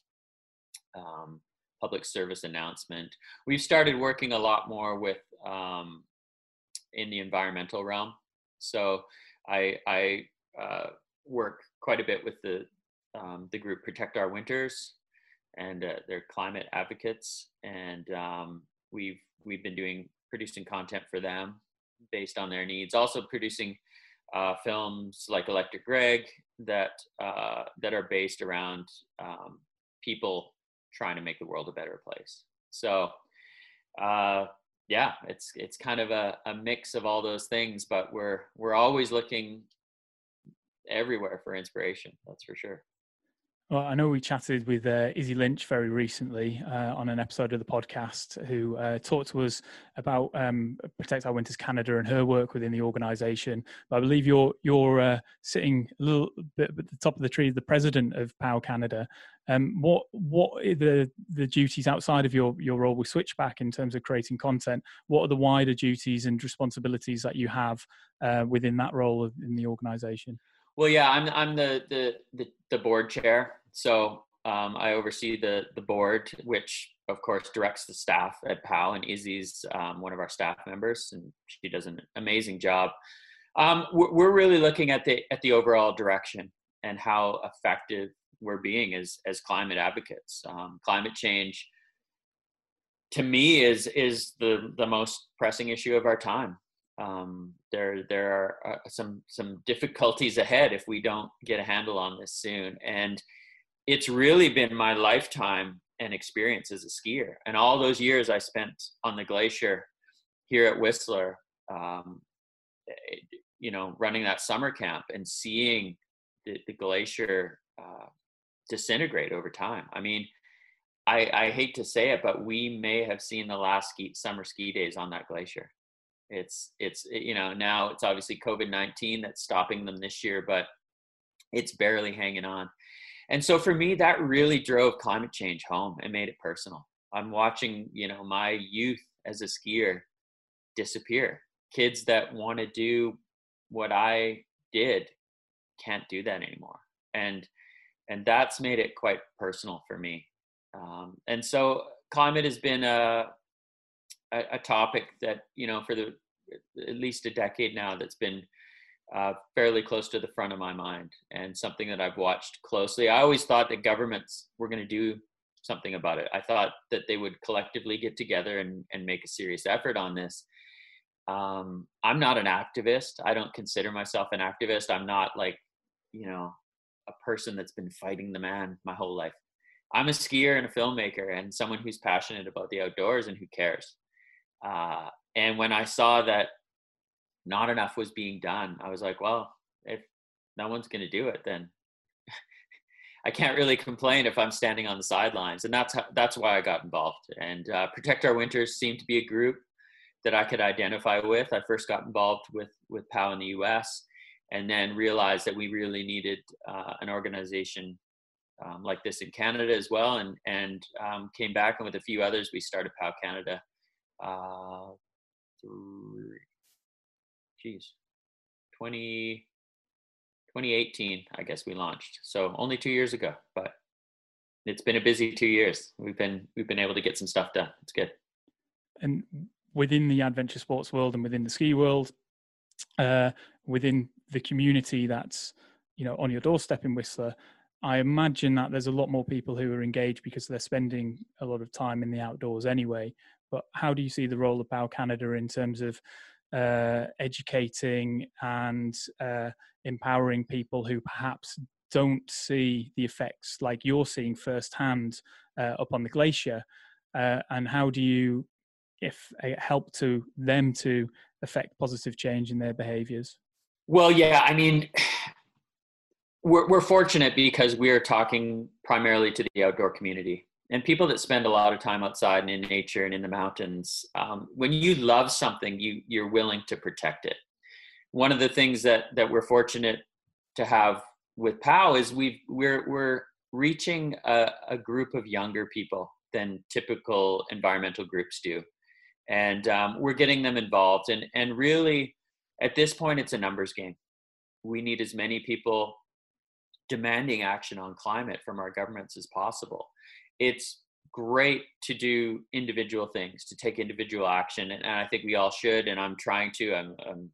um public service announcement. We've started working a lot more with um in the environmental realm. So i i uh, work quite a bit with the um, the group protect our winters and uh, they're climate advocates, and um, we've we've been doing producing content for them based on their needs. Also producing uh, films like Electric Greg that uh, that are based around um, people trying to make the world a better place. So uh, yeah, it's it's kind of a, a mix of all those things, but we're we're always looking everywhere for inspiration. That's for sure. Well, I know we chatted with uh, Izzy Lynch very recently uh, on an episode of the podcast, who uh, talked to us about um, Protect Our Winters Canada and her work within the organisation. But I believe you're you're uh, sitting a little bit at the top of the tree, the president of POW Canada. Um, what what are the the duties outside of your your role with Switchback in terms of creating content? What are the wider duties and responsibilities that you have uh, within that role in the organisation? Well, yeah, I'm I'm the the the, the board chair so um, I oversee the the board, which of course directs the staff at POW, and Izzy's um, one of our staff members, and she does an amazing job. Um, we're really looking at the at the overall direction and how effective we're being as as climate advocates. Um, climate change, to me, is is the the most pressing issue of our time. Um, there there are uh, some some difficulties ahead if we don't get a handle on this soon, and it's really been my lifetime and experience as a skier. And all those years I spent on the glacier here at Whistler, um, eh, you know, running that summer camp and seeing the, the glacier uh, disintegrate over time. I mean, I, I hate to say it, but we may have seen the last ski, summer ski days on that glacier. It's it's you know now it's obviously COVID nineteen that's stopping them this year, but it's barely hanging on. And so for me, that really drove climate change home and made it personal. I'm watching, you know, my youth as a skier disappear. Kids that want to do what I did can't do that anymore. And and that's made it quite personal for me. Um, and so climate has been a, a topic that you know for the at least a decade now that's been uh, fairly close to the front of my mind and something that I've watched closely. I always thought that governments were going to do something about it. I thought that they would collectively get together and, and make a serious effort on this. Um, I'm not an activist. I don't consider myself an activist. I'm not like, you know, a person that's been fighting the man my whole life. I'm a skier and a filmmaker and someone who's passionate about the outdoors and who cares. Uh, and when I saw that not enough was being done. I was like, well, if no one's going to do it, then [laughs] I can't really complain if I'm standing on the sidelines, and that's how, that's why I got involved. And uh, Protect Our Winters seemed to be a group that I could identify with. I first got involved with with POW in the U.S. and then realized that we really needed uh, an organization um, like this in Canada as well, and and um, came back and with a few others we started POW Canada. Uh, three, geez, 20, 2018, I guess we launched. So only two years ago, but it's been a busy two years. We've been we've been able to get some stuff done. It's good. And within the adventure sports world and within the ski world, uh, within the community that's you know on your doorstep in Whistler, I imagine that there's a lot more people who are engaged because they're spending a lot of time in the outdoors anyway. But how do you see the role of POW Canada in terms of uh, educating and uh, empowering people who perhaps don't see the effects like you're seeing firsthand uh, up on the glacier? Uh, and how do you if help to them to affect positive change in their behaviors? Well, yeah, I mean, [sighs] we're we're fortunate because we are talking primarily to the outdoor community and people that spend a lot of time outside and in nature and in the mountains. Um, when you love something, you you're willing to protect it. One of the things that that we're fortunate to have with POW is we we're we're reaching a, a group of younger people than typical environmental groups do and um, we're getting them involved and and really at this point it's a numbers game we need as many people demanding action on climate from our governments as possible it's great to do individual things to take individual action and, i think we all should and i'm trying to i'm, I'm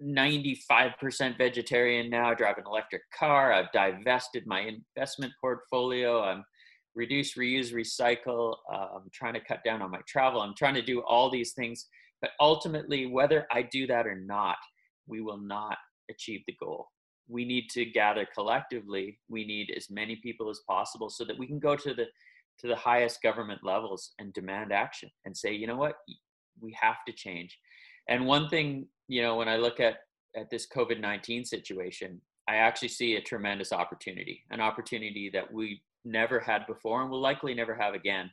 95% vegetarian now I drive an electric car i've divested my investment portfolio i'm reduce, reuse, recycle. Uh, I'm trying to cut down on my travel. I'm trying to do all these things. But ultimately, whether I do that or not, we will not achieve the goal. We need to gather collectively. We need as many people as possible so that we can go to the to the highest government levels and demand action and say, you know what, we have to change. And one thing, you know, when I look at at this COVID nineteen situation, I actually see a tremendous opportunity, an opportunity that we never had before and will likely never have again.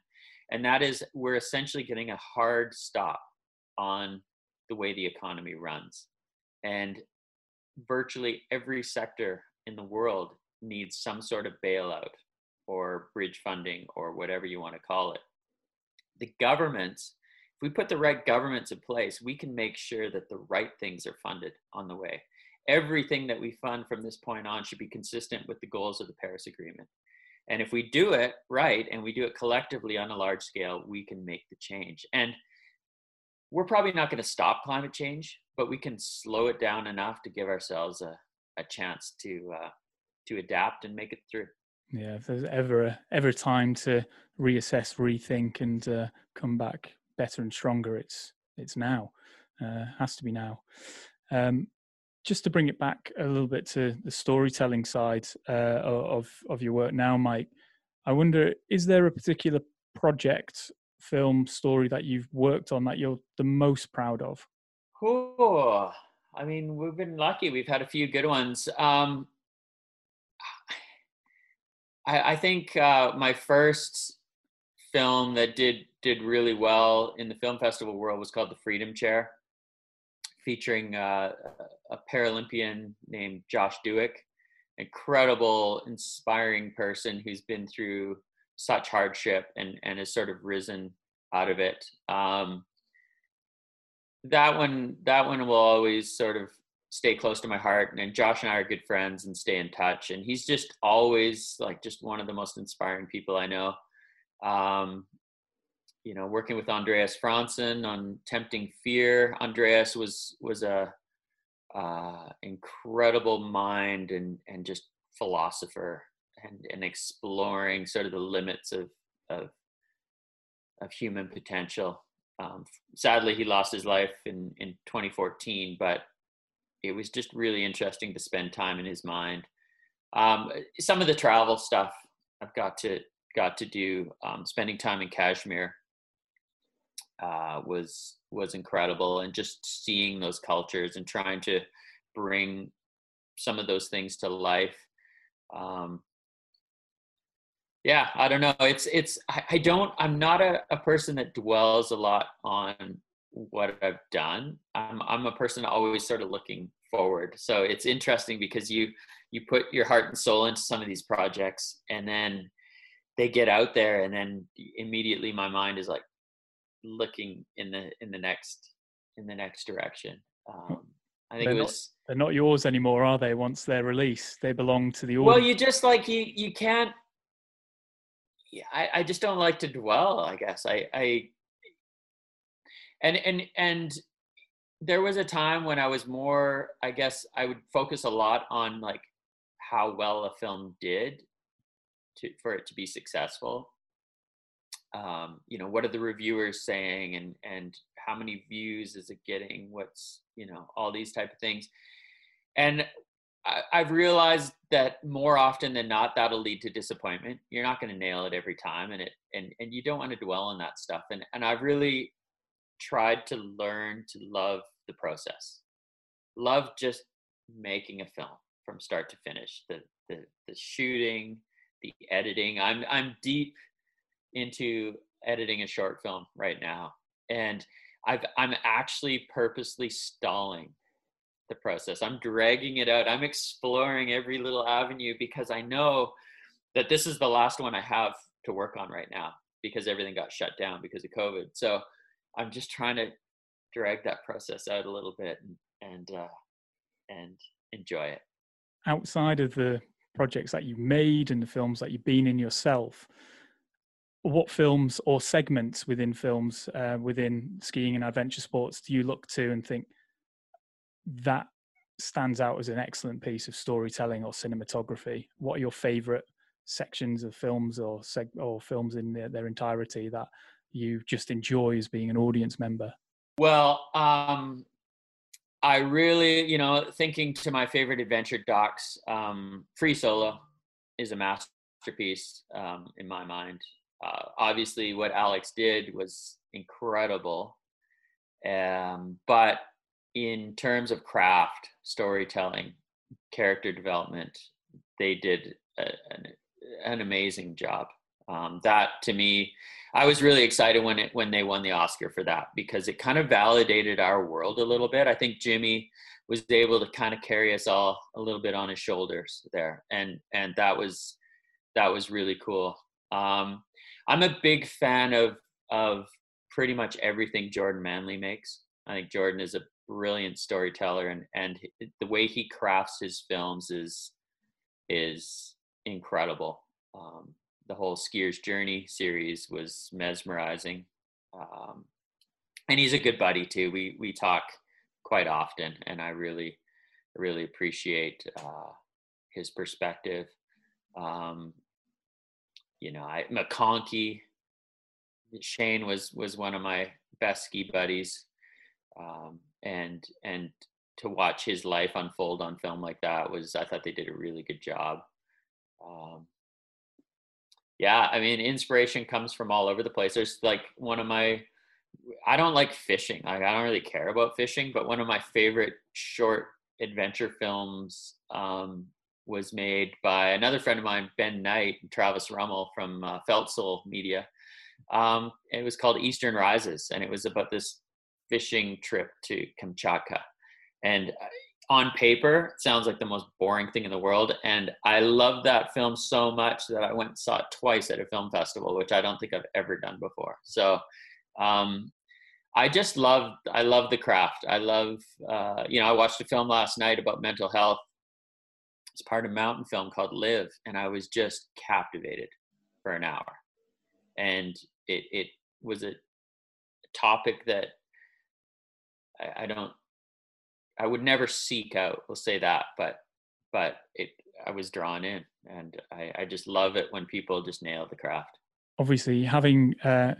And that is, we're essentially getting a hard stop on the way the economy runs. And virtually every sector in the world needs some sort of bailout or bridge funding or whatever you want to call it. The governments, if we put the right governments in place, we can make sure that the right things are funded on the way. Everything that we fund from this point on should be consistent with the goals of the Paris Agreement. And if we do it right and we do it collectively on a large scale, we can make the change. And we're probably not going to stop climate change, but we can slow it down enough to give ourselves a, a chance to uh, to adapt and make it through. Yeah, if there's ever a, ever time to reassess, rethink, and uh, come back better and stronger, it's it's now. Uh, has to be now. Um, just to bring it back a little bit to the storytelling side uh, of of your work now, Mike, I wonder is there a particular project, film, story that you've worked on that you're the most proud of? Oh, I mean, we've been lucky. We've had a few good ones. Um, [sighs] I, I, think uh, my first film that did did really well in the film festival world was called The Freedom Chair featuring uh, a Paralympian named Josh Dueck, incredible, inspiring person who's been through such hardship and and has sort of risen out of it. Um, that one, that one will always sort of stay close to my heart. And Josh and I are good friends and stay in touch. And he's just always like just one of the most inspiring people I know. Um, you know, working with Andreas Fransson on Tempting Fear. Andreas was was a uh, incredible mind and and just philosopher and and exploring sort of the limits of of of human potential. Um, sadly, he lost his life in in 2014, but it was just really interesting to spend time in his mind. Um, some of the travel stuff I've got to got to do, um, spending time in Kashmir uh, was was incredible, and just seeing those cultures and trying to bring some of those things to life. Um, yeah i don't know it's it's i, I don't i'm not a, a person that dwells a lot on what i've done. I'm i'm a person always sort of looking forward. So it's interesting because you you put your heart and soul into some of these projects and then they get out there and then immediately my mind is like looking in the in the next in the next direction. Um, i think they're it was not, they're not yours anymore are they once they're released? They belong to the audience. well you just like you you can't I, I just don't like to dwell i guess. I i and and and there was a time when i was more i guess i would focus a lot on like how well a film did to for it to be successful. Um, you know what are the reviewers saying and and how many views is it getting? What's you know all these type of things. And I, i've realized that more often than not that'll lead to disappointment. You're not going to nail it every time and it and and you don't want to dwell on that stuff and and i've really tried to learn to love the process. Love just making a film from start to finish the the, the shooting the editing. I'm i'm deep into editing a short film right now and i've i'm actually purposely stalling the process. I'm dragging it out. I'm exploring every little avenue because i know that this is the last one i have to work on right now because everything got shut down because of covid. So i'm just trying to drag that process out a little bit and and uh, and enjoy it. Outside of the projects that you made and the films that you've been in yourself what films or segments within films uh, within skiing and adventure sports do you look to and think that stands out as an excellent piece of storytelling or cinematography? What are your favorite sections of films or seg- or films in their, their entirety that you just enjoy as being an audience member? Well um i really you know thinking to my favorite adventure docs um free solo is a masterpiece um in my mind. Uh, obviously what alex did was incredible. Um but in terms of craft storytelling character development they did a, an, an amazing job. Um, that to me i was really excited when it when they won the oscar for that because it kind of validated our world a little bit. I think jimmy was able to kind of carry us all a little bit on his shoulders there and and that was that was really cool. Um, i'm a big fan of of pretty much everything jordan manley makes. I think jordan is a brilliant storyteller and and the way he crafts his films is is incredible. Um, the whole skier's journey series was mesmerizing um, and he's a good buddy too. We we talk quite often and i really really appreciate uh, his perspective. Um, you know i mcconkey shane was was one of my best ski buddies. Um, and and to watch his life unfold on film like that was i thought they did a really good job. Um, yeah i mean inspiration comes from all over the place. There's like one of my i don't like fishing like i don't really care about fishing but one of my favorite short adventure films um, was made by another friend of mine ben knight travis rummel from uh, media. Um, it was called eastern rises and it was about this fishing trip to kamchatka. And uh, on paper it sounds like the most boring thing in the world and i love that film so much that i went and saw it twice at a film festival which i don't think i've ever done before. So um, i just love i love the craft. I love uh, you know i watched a film last night about mental health. It's part of a mountain film called live and i was just captivated for an hour. And it, it was a topic that I, I don't I would never seek out. We'll say that, but but it I was drawn in, and I, I just love it when people just nail the craft. Obviously, having uh,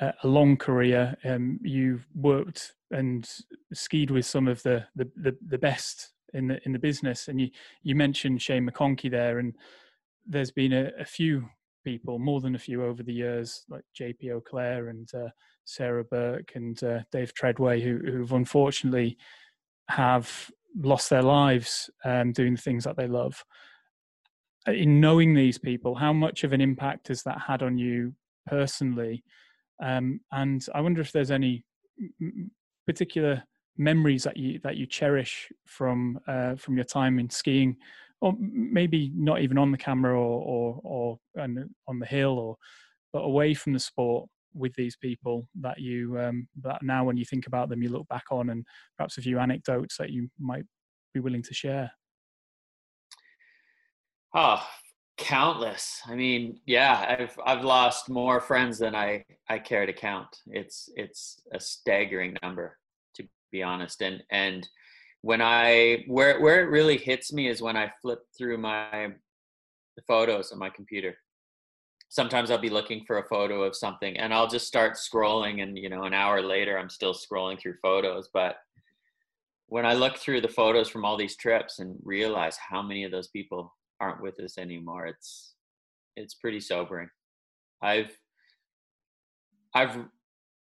a long career, um, you've worked and skied with some of the, the the, the best in the in the business, and you you mentioned Shane McConkey there, and there's been a, a few people, more than a few over the years, like JP Auclair and uh, Sarah Burke and uh, Dave Treadway, who, who've unfortunately have lost their lives um, doing the things that they love. in knowing these people, how much of an impact has that had on you personally? Um, and I wonder if there's any particular memories that you that you cherish from uh, from your time in skiing, or maybe not even on the camera or or, or on the hill, or but away from the sport with these people that you um, that now when you think about them you look back on and perhaps a few anecdotes that you might be willing to share? Oh countless. I mean yeah i've i've lost more friends than i i care to count. It's it's a staggering number to be honest. And and when i where where it really hits me is when i flip through my photos on my computer sometimes I'll be looking for a photo of something and I'll just start scrolling and you know an hour later I'm still scrolling through photos. But when I look through the photos from all these trips and realize how many of those people aren't with us anymore it's it's pretty sobering. I've I've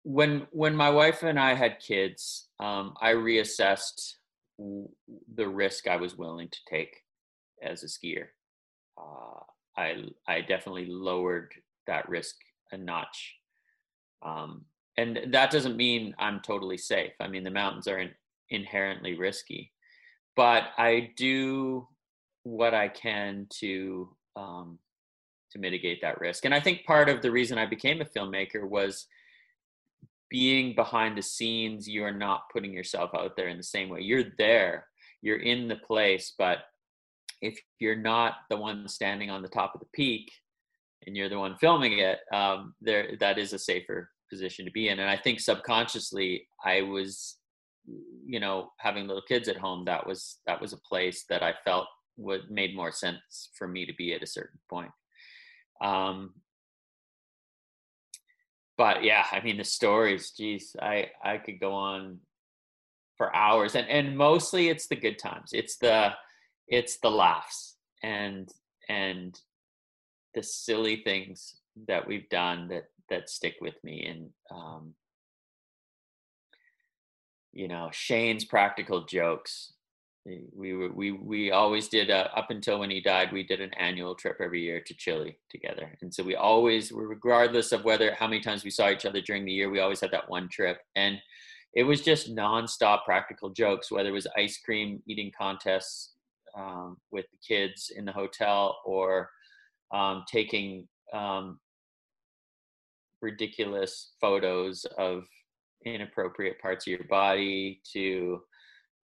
when when my wife and I had kids um, I reassessed the risk I was willing to take as a skier. Uh, I I definitely lowered that risk a notch. Um, and that doesn't mean I'm totally safe. I mean, the mountains are in, inherently risky, but I do what I can to um, to mitigate that risk. And I think part of the reason I became a filmmaker was being behind the scenes. You are not putting yourself out there in the same way. You're there, you're in the place, but if you're not the one standing on the top of the peak and you're the one filming it, um, there that is a safer position to be in. And I think subconsciously, I was, you know, having little kids at home. That was that was a place that I felt would made more sense for me to be at a certain point. Um, but yeah, I mean the stories. Geez, I I could go on for hours, and and mostly it's the good times. It's the it's the laughs and and the silly things that we've done that that stick with me and um you know shane's practical jokes. We were we we always did a, up until when he died we did an annual trip every year to chile together. And so we always regardless of whether how many times we saw each other during the year we always had that one trip. And it was just nonstop practical jokes whether it was ice cream eating contests um, with the kids in the hotel or um, taking um, ridiculous photos of inappropriate parts of your body to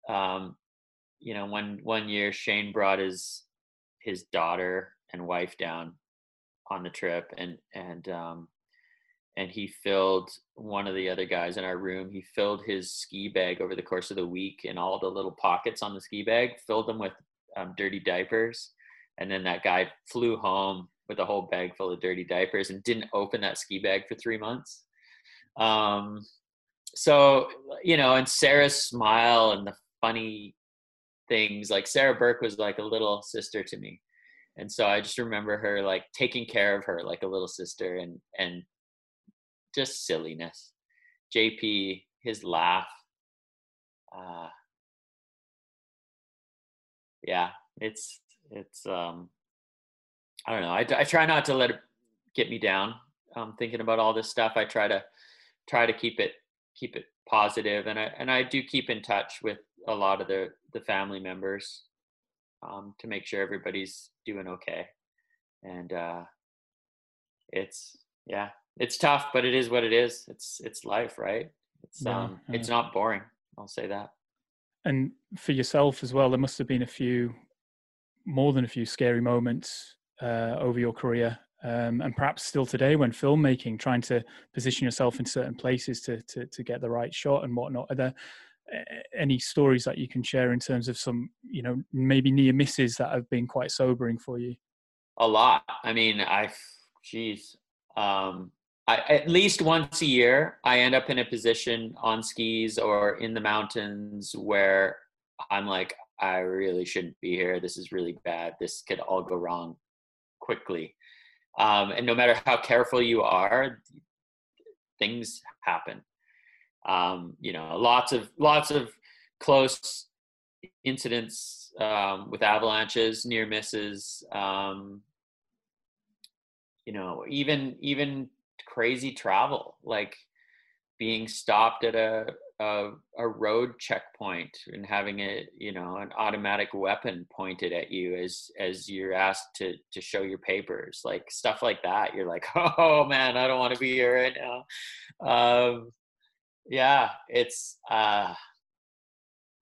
um, you know one one year shane brought his his daughter and wife down on the trip and and um, and he filled one of the other guys in our room he filled his ski bag over the course of the week and all the little pockets on the ski bag filled them with um, dirty diapers. And then that guy flew home with a whole bag full of dirty diapers and didn't open that ski bag for three months. Um, so, you know, and Sarah's smile and the funny things like Sarah Burke was like a little sister to me. And so I just remember her like taking care of her like a little sister and, and just silliness. JP, his laugh, uh, yeah, it's it's um, I don't know. I, I try not to let it get me down. Um, thinking about all this stuff, I try to try to keep it keep it positive, and I and I do keep in touch with a lot of the the family members um, to make sure everybody's doing okay. And uh, it's yeah, it's tough, but it is what it is. It's it's life, right? It's um, yeah. it's not boring. I'll say that and for yourself as well, there must have been a few, more than a few scary moments uh, over your career, um, and perhaps still today when filmmaking, trying to position yourself in certain places to to, to get the right shot and whatnot. Are there any stories that you can share in terms of some, you know, maybe near misses that have been quite sobering for you? A lot. I mean, I, geez, um, I, at least once a year, I end up in a position on skis or in the mountains where I'm like, I really shouldn't be here. This is really bad. This could all go wrong quickly. Um, and no matter how careful you are, things happen. Um, you know, lots of lots of close incidents um, with avalanches, near misses, um, you know, even even crazy travel, like being stopped at a, a a, road checkpoint and having a you know an automatic weapon pointed at you as as you're asked to to show your papers like stuff like that. You're like [laughs] oh man i don't want to be here right now. Um yeah it's uh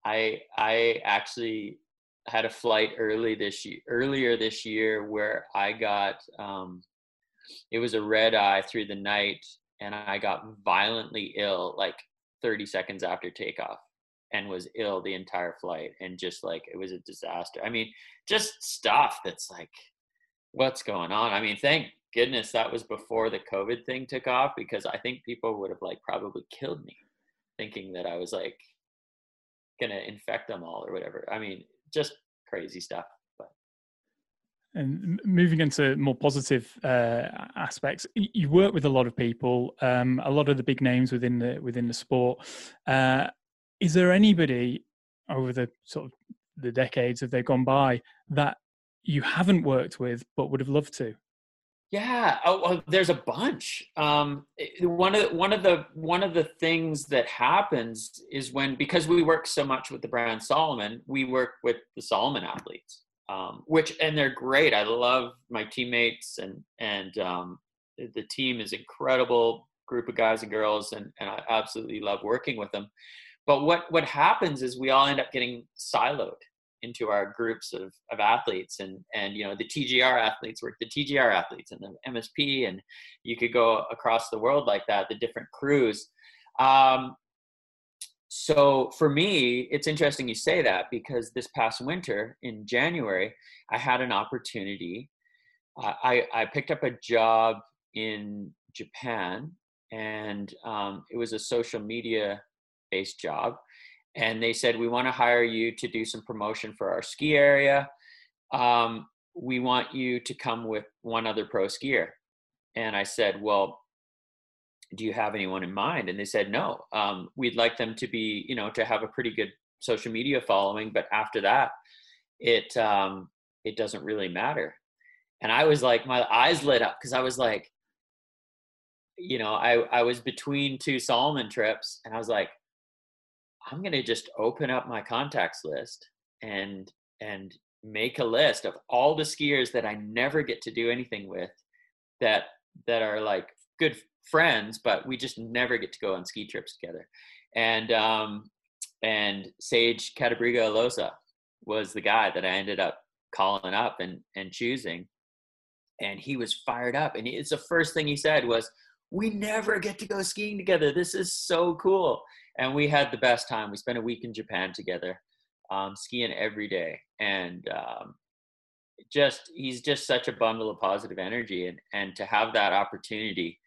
i i actually had a flight early this year earlier this year where i got um it was a red eye through the night and I got violently ill like 30 seconds after takeoff and was ill the entire flight and just like it was a disaster. I mean, just stuff that's like what's going on? I mean, thank goodness that was before the COVID thing took off because I think people would have like probably killed me thinking that I was like gonna infect them all or whatever. I mean, just crazy stuff. And moving into more positive uh, aspects, you work with a lot of people, um, a lot of the big names within the within the sport. Uh, is there anybody over the sort of the decades that they've gone by that you haven't worked with but would have loved to? Yeah, oh, well, there's a bunch. Um, one of one of the one of the things that happens is when because we work so much with the brand Salomon, we work with the Salomon athletes um, which and they're great. I love my teammates and and um, the team is incredible group of guys and girls, and, and I absolutely love working with them. But what what happens is we all end up getting siloed into our groups of, of athletes and and you know the TGR athletes work the TGR athletes and the MSP and you could go across the world like that the different crews um, so for me, it's interesting you say that because this past winter in January, I had an opportunity. Uh, I, I picked up a job in Japan and um, it was a social media based job. And they said, We want to hire you to do some promotion for our ski area. Um, we want you to come with one other pro skier. And I said, Well, do you have anyone in mind? And they said no. Um, we'd like them to be you know to have a pretty good social media following but after that it um, it doesn't really matter. And i was like my eyes lit up because i was like you know i i was between two salomon trips and i was like i'm gonna just open up my contacts list and and make a list of all the skiers that i never get to do anything with that that are like good friends, but we just never get to go on ski trips together. And um, and Sage Cattabriga Alosa was the guy that I ended up calling up and and choosing. And he was fired up. And it's the first thing he said was, "We never get to go skiing together. This is so cool." And we had the best time. We spent a week in Japan together, um, skiing every day, and um, just he's just such a bundle of positive energy. And and to have that opportunity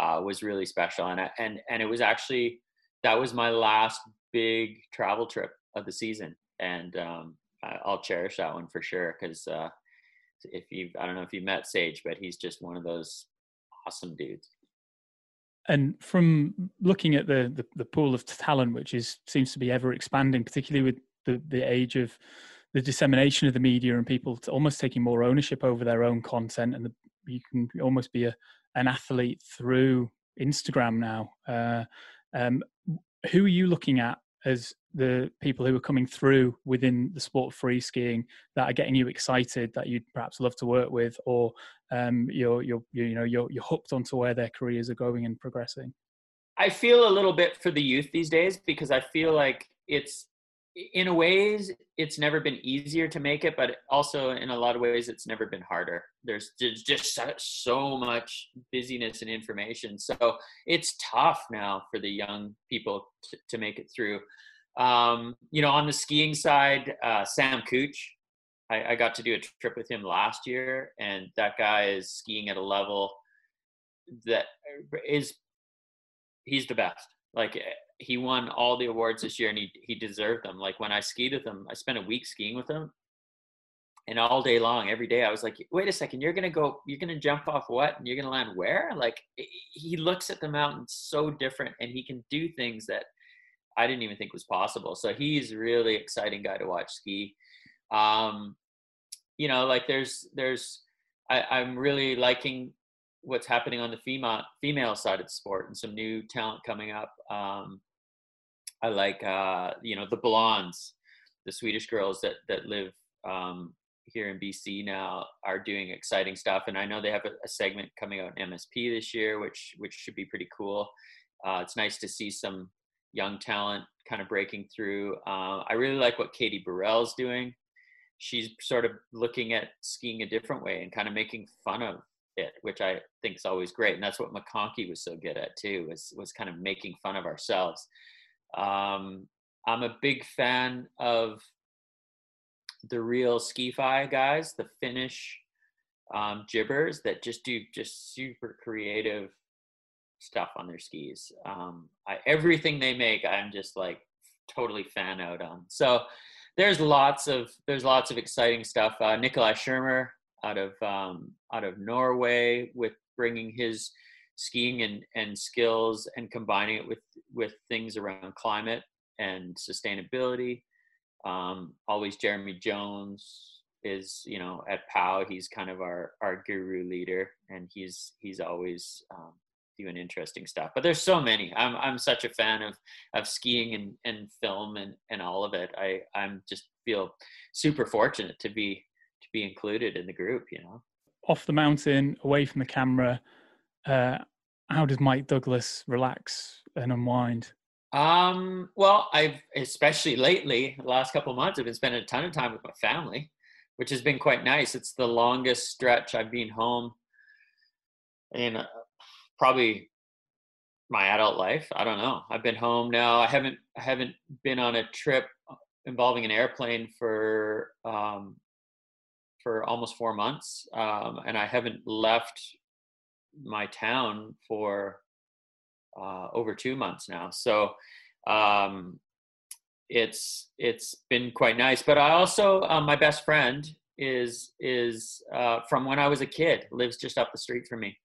uh, was really special. And I, and and it was actually that was my last big travel trip of the season, and um, I'll cherish that one for sure. Because uh, if you I don't know if you met Sage, but he's just one of those awesome dudes. And from looking at the, the, the pool of talent, which is seems to be ever expanding, particularly with the the age of the dissemination of the media and people almost taking more ownership over their own content, and the, you can almost be a an athlete through Instagram now. Uh, um, who are you looking at as the people who are coming through within the sport of free skiing that are getting you excited that you'd perhaps love to work with, or um, you're, you're you know you're you're hooked onto where their careers are going and progressing? I feel a little bit for the youth these days because I feel like it's in a ways it's never been easier to make it but also in a lot of ways it's never been harder. There's there's just so much busyness and information. So it's tough now for the young people to, to make it through. Um, you know on the skiing side uh, Sam Kuch I, I got to do a trip with him last year and that guy is skiing at a level that is he's the best. Like he won all the awards this year and he, he deserved them. Like when I skied with him, I spent a week skiing with him and all day long, every day, I was like, wait a second, you're going to go, you're going to jump off what? And you're going to land where? Like he looks at the mountain so different and he can do things that I didn't even think was possible. So he's a really exciting guy to watch ski. Um, you know, like there's there's I, I'm really liking what's happening on the female female side of the sport and some new talent coming up. Um, I like uh, you know the blondes, the Swedish girls that that live um, here in BC now are doing exciting stuff, and I know they have a, a segment coming out in MSP this year, which which should be pretty cool. Uh, it's nice to see some young talent kind of breaking through. Uh, I really like what Katie Burrell's doing. She's sort of looking at skiing a different way and kind of making fun of it, which I think is always great. And that's what McConkey was so good at too, was was kind of making fun of ourselves. Um, I'm a big fan of the real Ski-Fi guys, the Finnish um, jibbers that just do just super creative stuff on their skis. Um, I, everything they make, I'm just like totally fan out on. So there's lots of there's lots of exciting stuff. Uh, Nikolai Schirmer out of um, out of Norway with bringing his skiing and, and skills and combining it with with things around climate and sustainability. Um, always Jeremy Jones is you know at POW he's kind of our our guru leader and he's he's always um, doing interesting stuff. But there's so many. I'm I'm such a fan of of skiing and, and film and, and all of it. I I'm just feel super fortunate to be to be included in the group. You know, off the mountain, away from the camera. Uh, how does Mike Douglas relax and unwind? Um, well, I've especially lately, the last couple of months, I've been spending a ton of time with my family, which has been quite nice. It's the longest stretch I've been home in uh, probably my adult life. I don't know. I've been home now. I haven't I haven't been on a trip involving an airplane for um, for almost four months, um, and I haven't left my town for uh, over two months now. So um, it's it's been quite nice. But I also uh, my best friend is is uh, from when I was a kid. Lives just up the street from me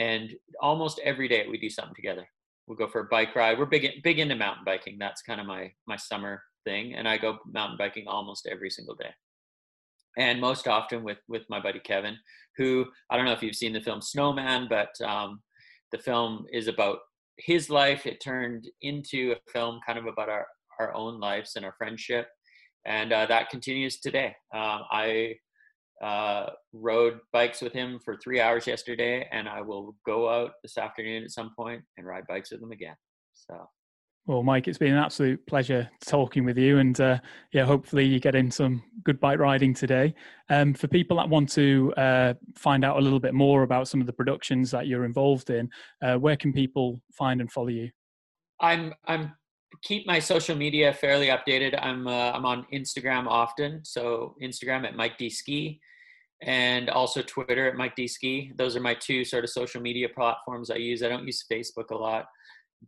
and almost every day we do something together. We'll go for a bike ride. We're big big into mountain biking. That's kind of my my summer thing, and I go mountain biking almost every single day. And most often with with my buddy Kevin, who I don't know if you've seen the film Snowman, but um, the film is about his life. It turned into a film kind of about our our own lives and our friendship, and uh, that continues today. Um, I uh, rode bikes with him for three hours yesterday, and I will go out this afternoon at some point and ride bikes with him again. So. Well, Mike, it's been an absolute pleasure talking with you, and uh, yeah, hopefully you get in some good bike riding today. Um, for people that want to uh, find out a little bit more about some of the productions that you're involved in, uh, where can people find and follow you? I'm I'm keep my social media fairly updated. I'm uh, I'm on Instagram often, so Instagram at Mike D Ski, and also Twitter at Mike D Ski. Those are my two sort of social media platforms I use. I don't use Facebook a lot,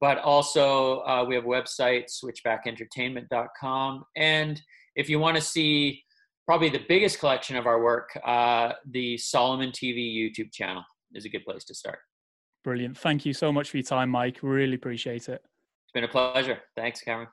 but also uh, we have a website switchbackentertainment.com, and if you want to see probably the biggest collection of our work, uh, the Salomon TV YouTube channel is a good place to start. Brilliant. Thank you so much for your time, Mike. Really appreciate it. It's been a pleasure. Thanks, Cameron.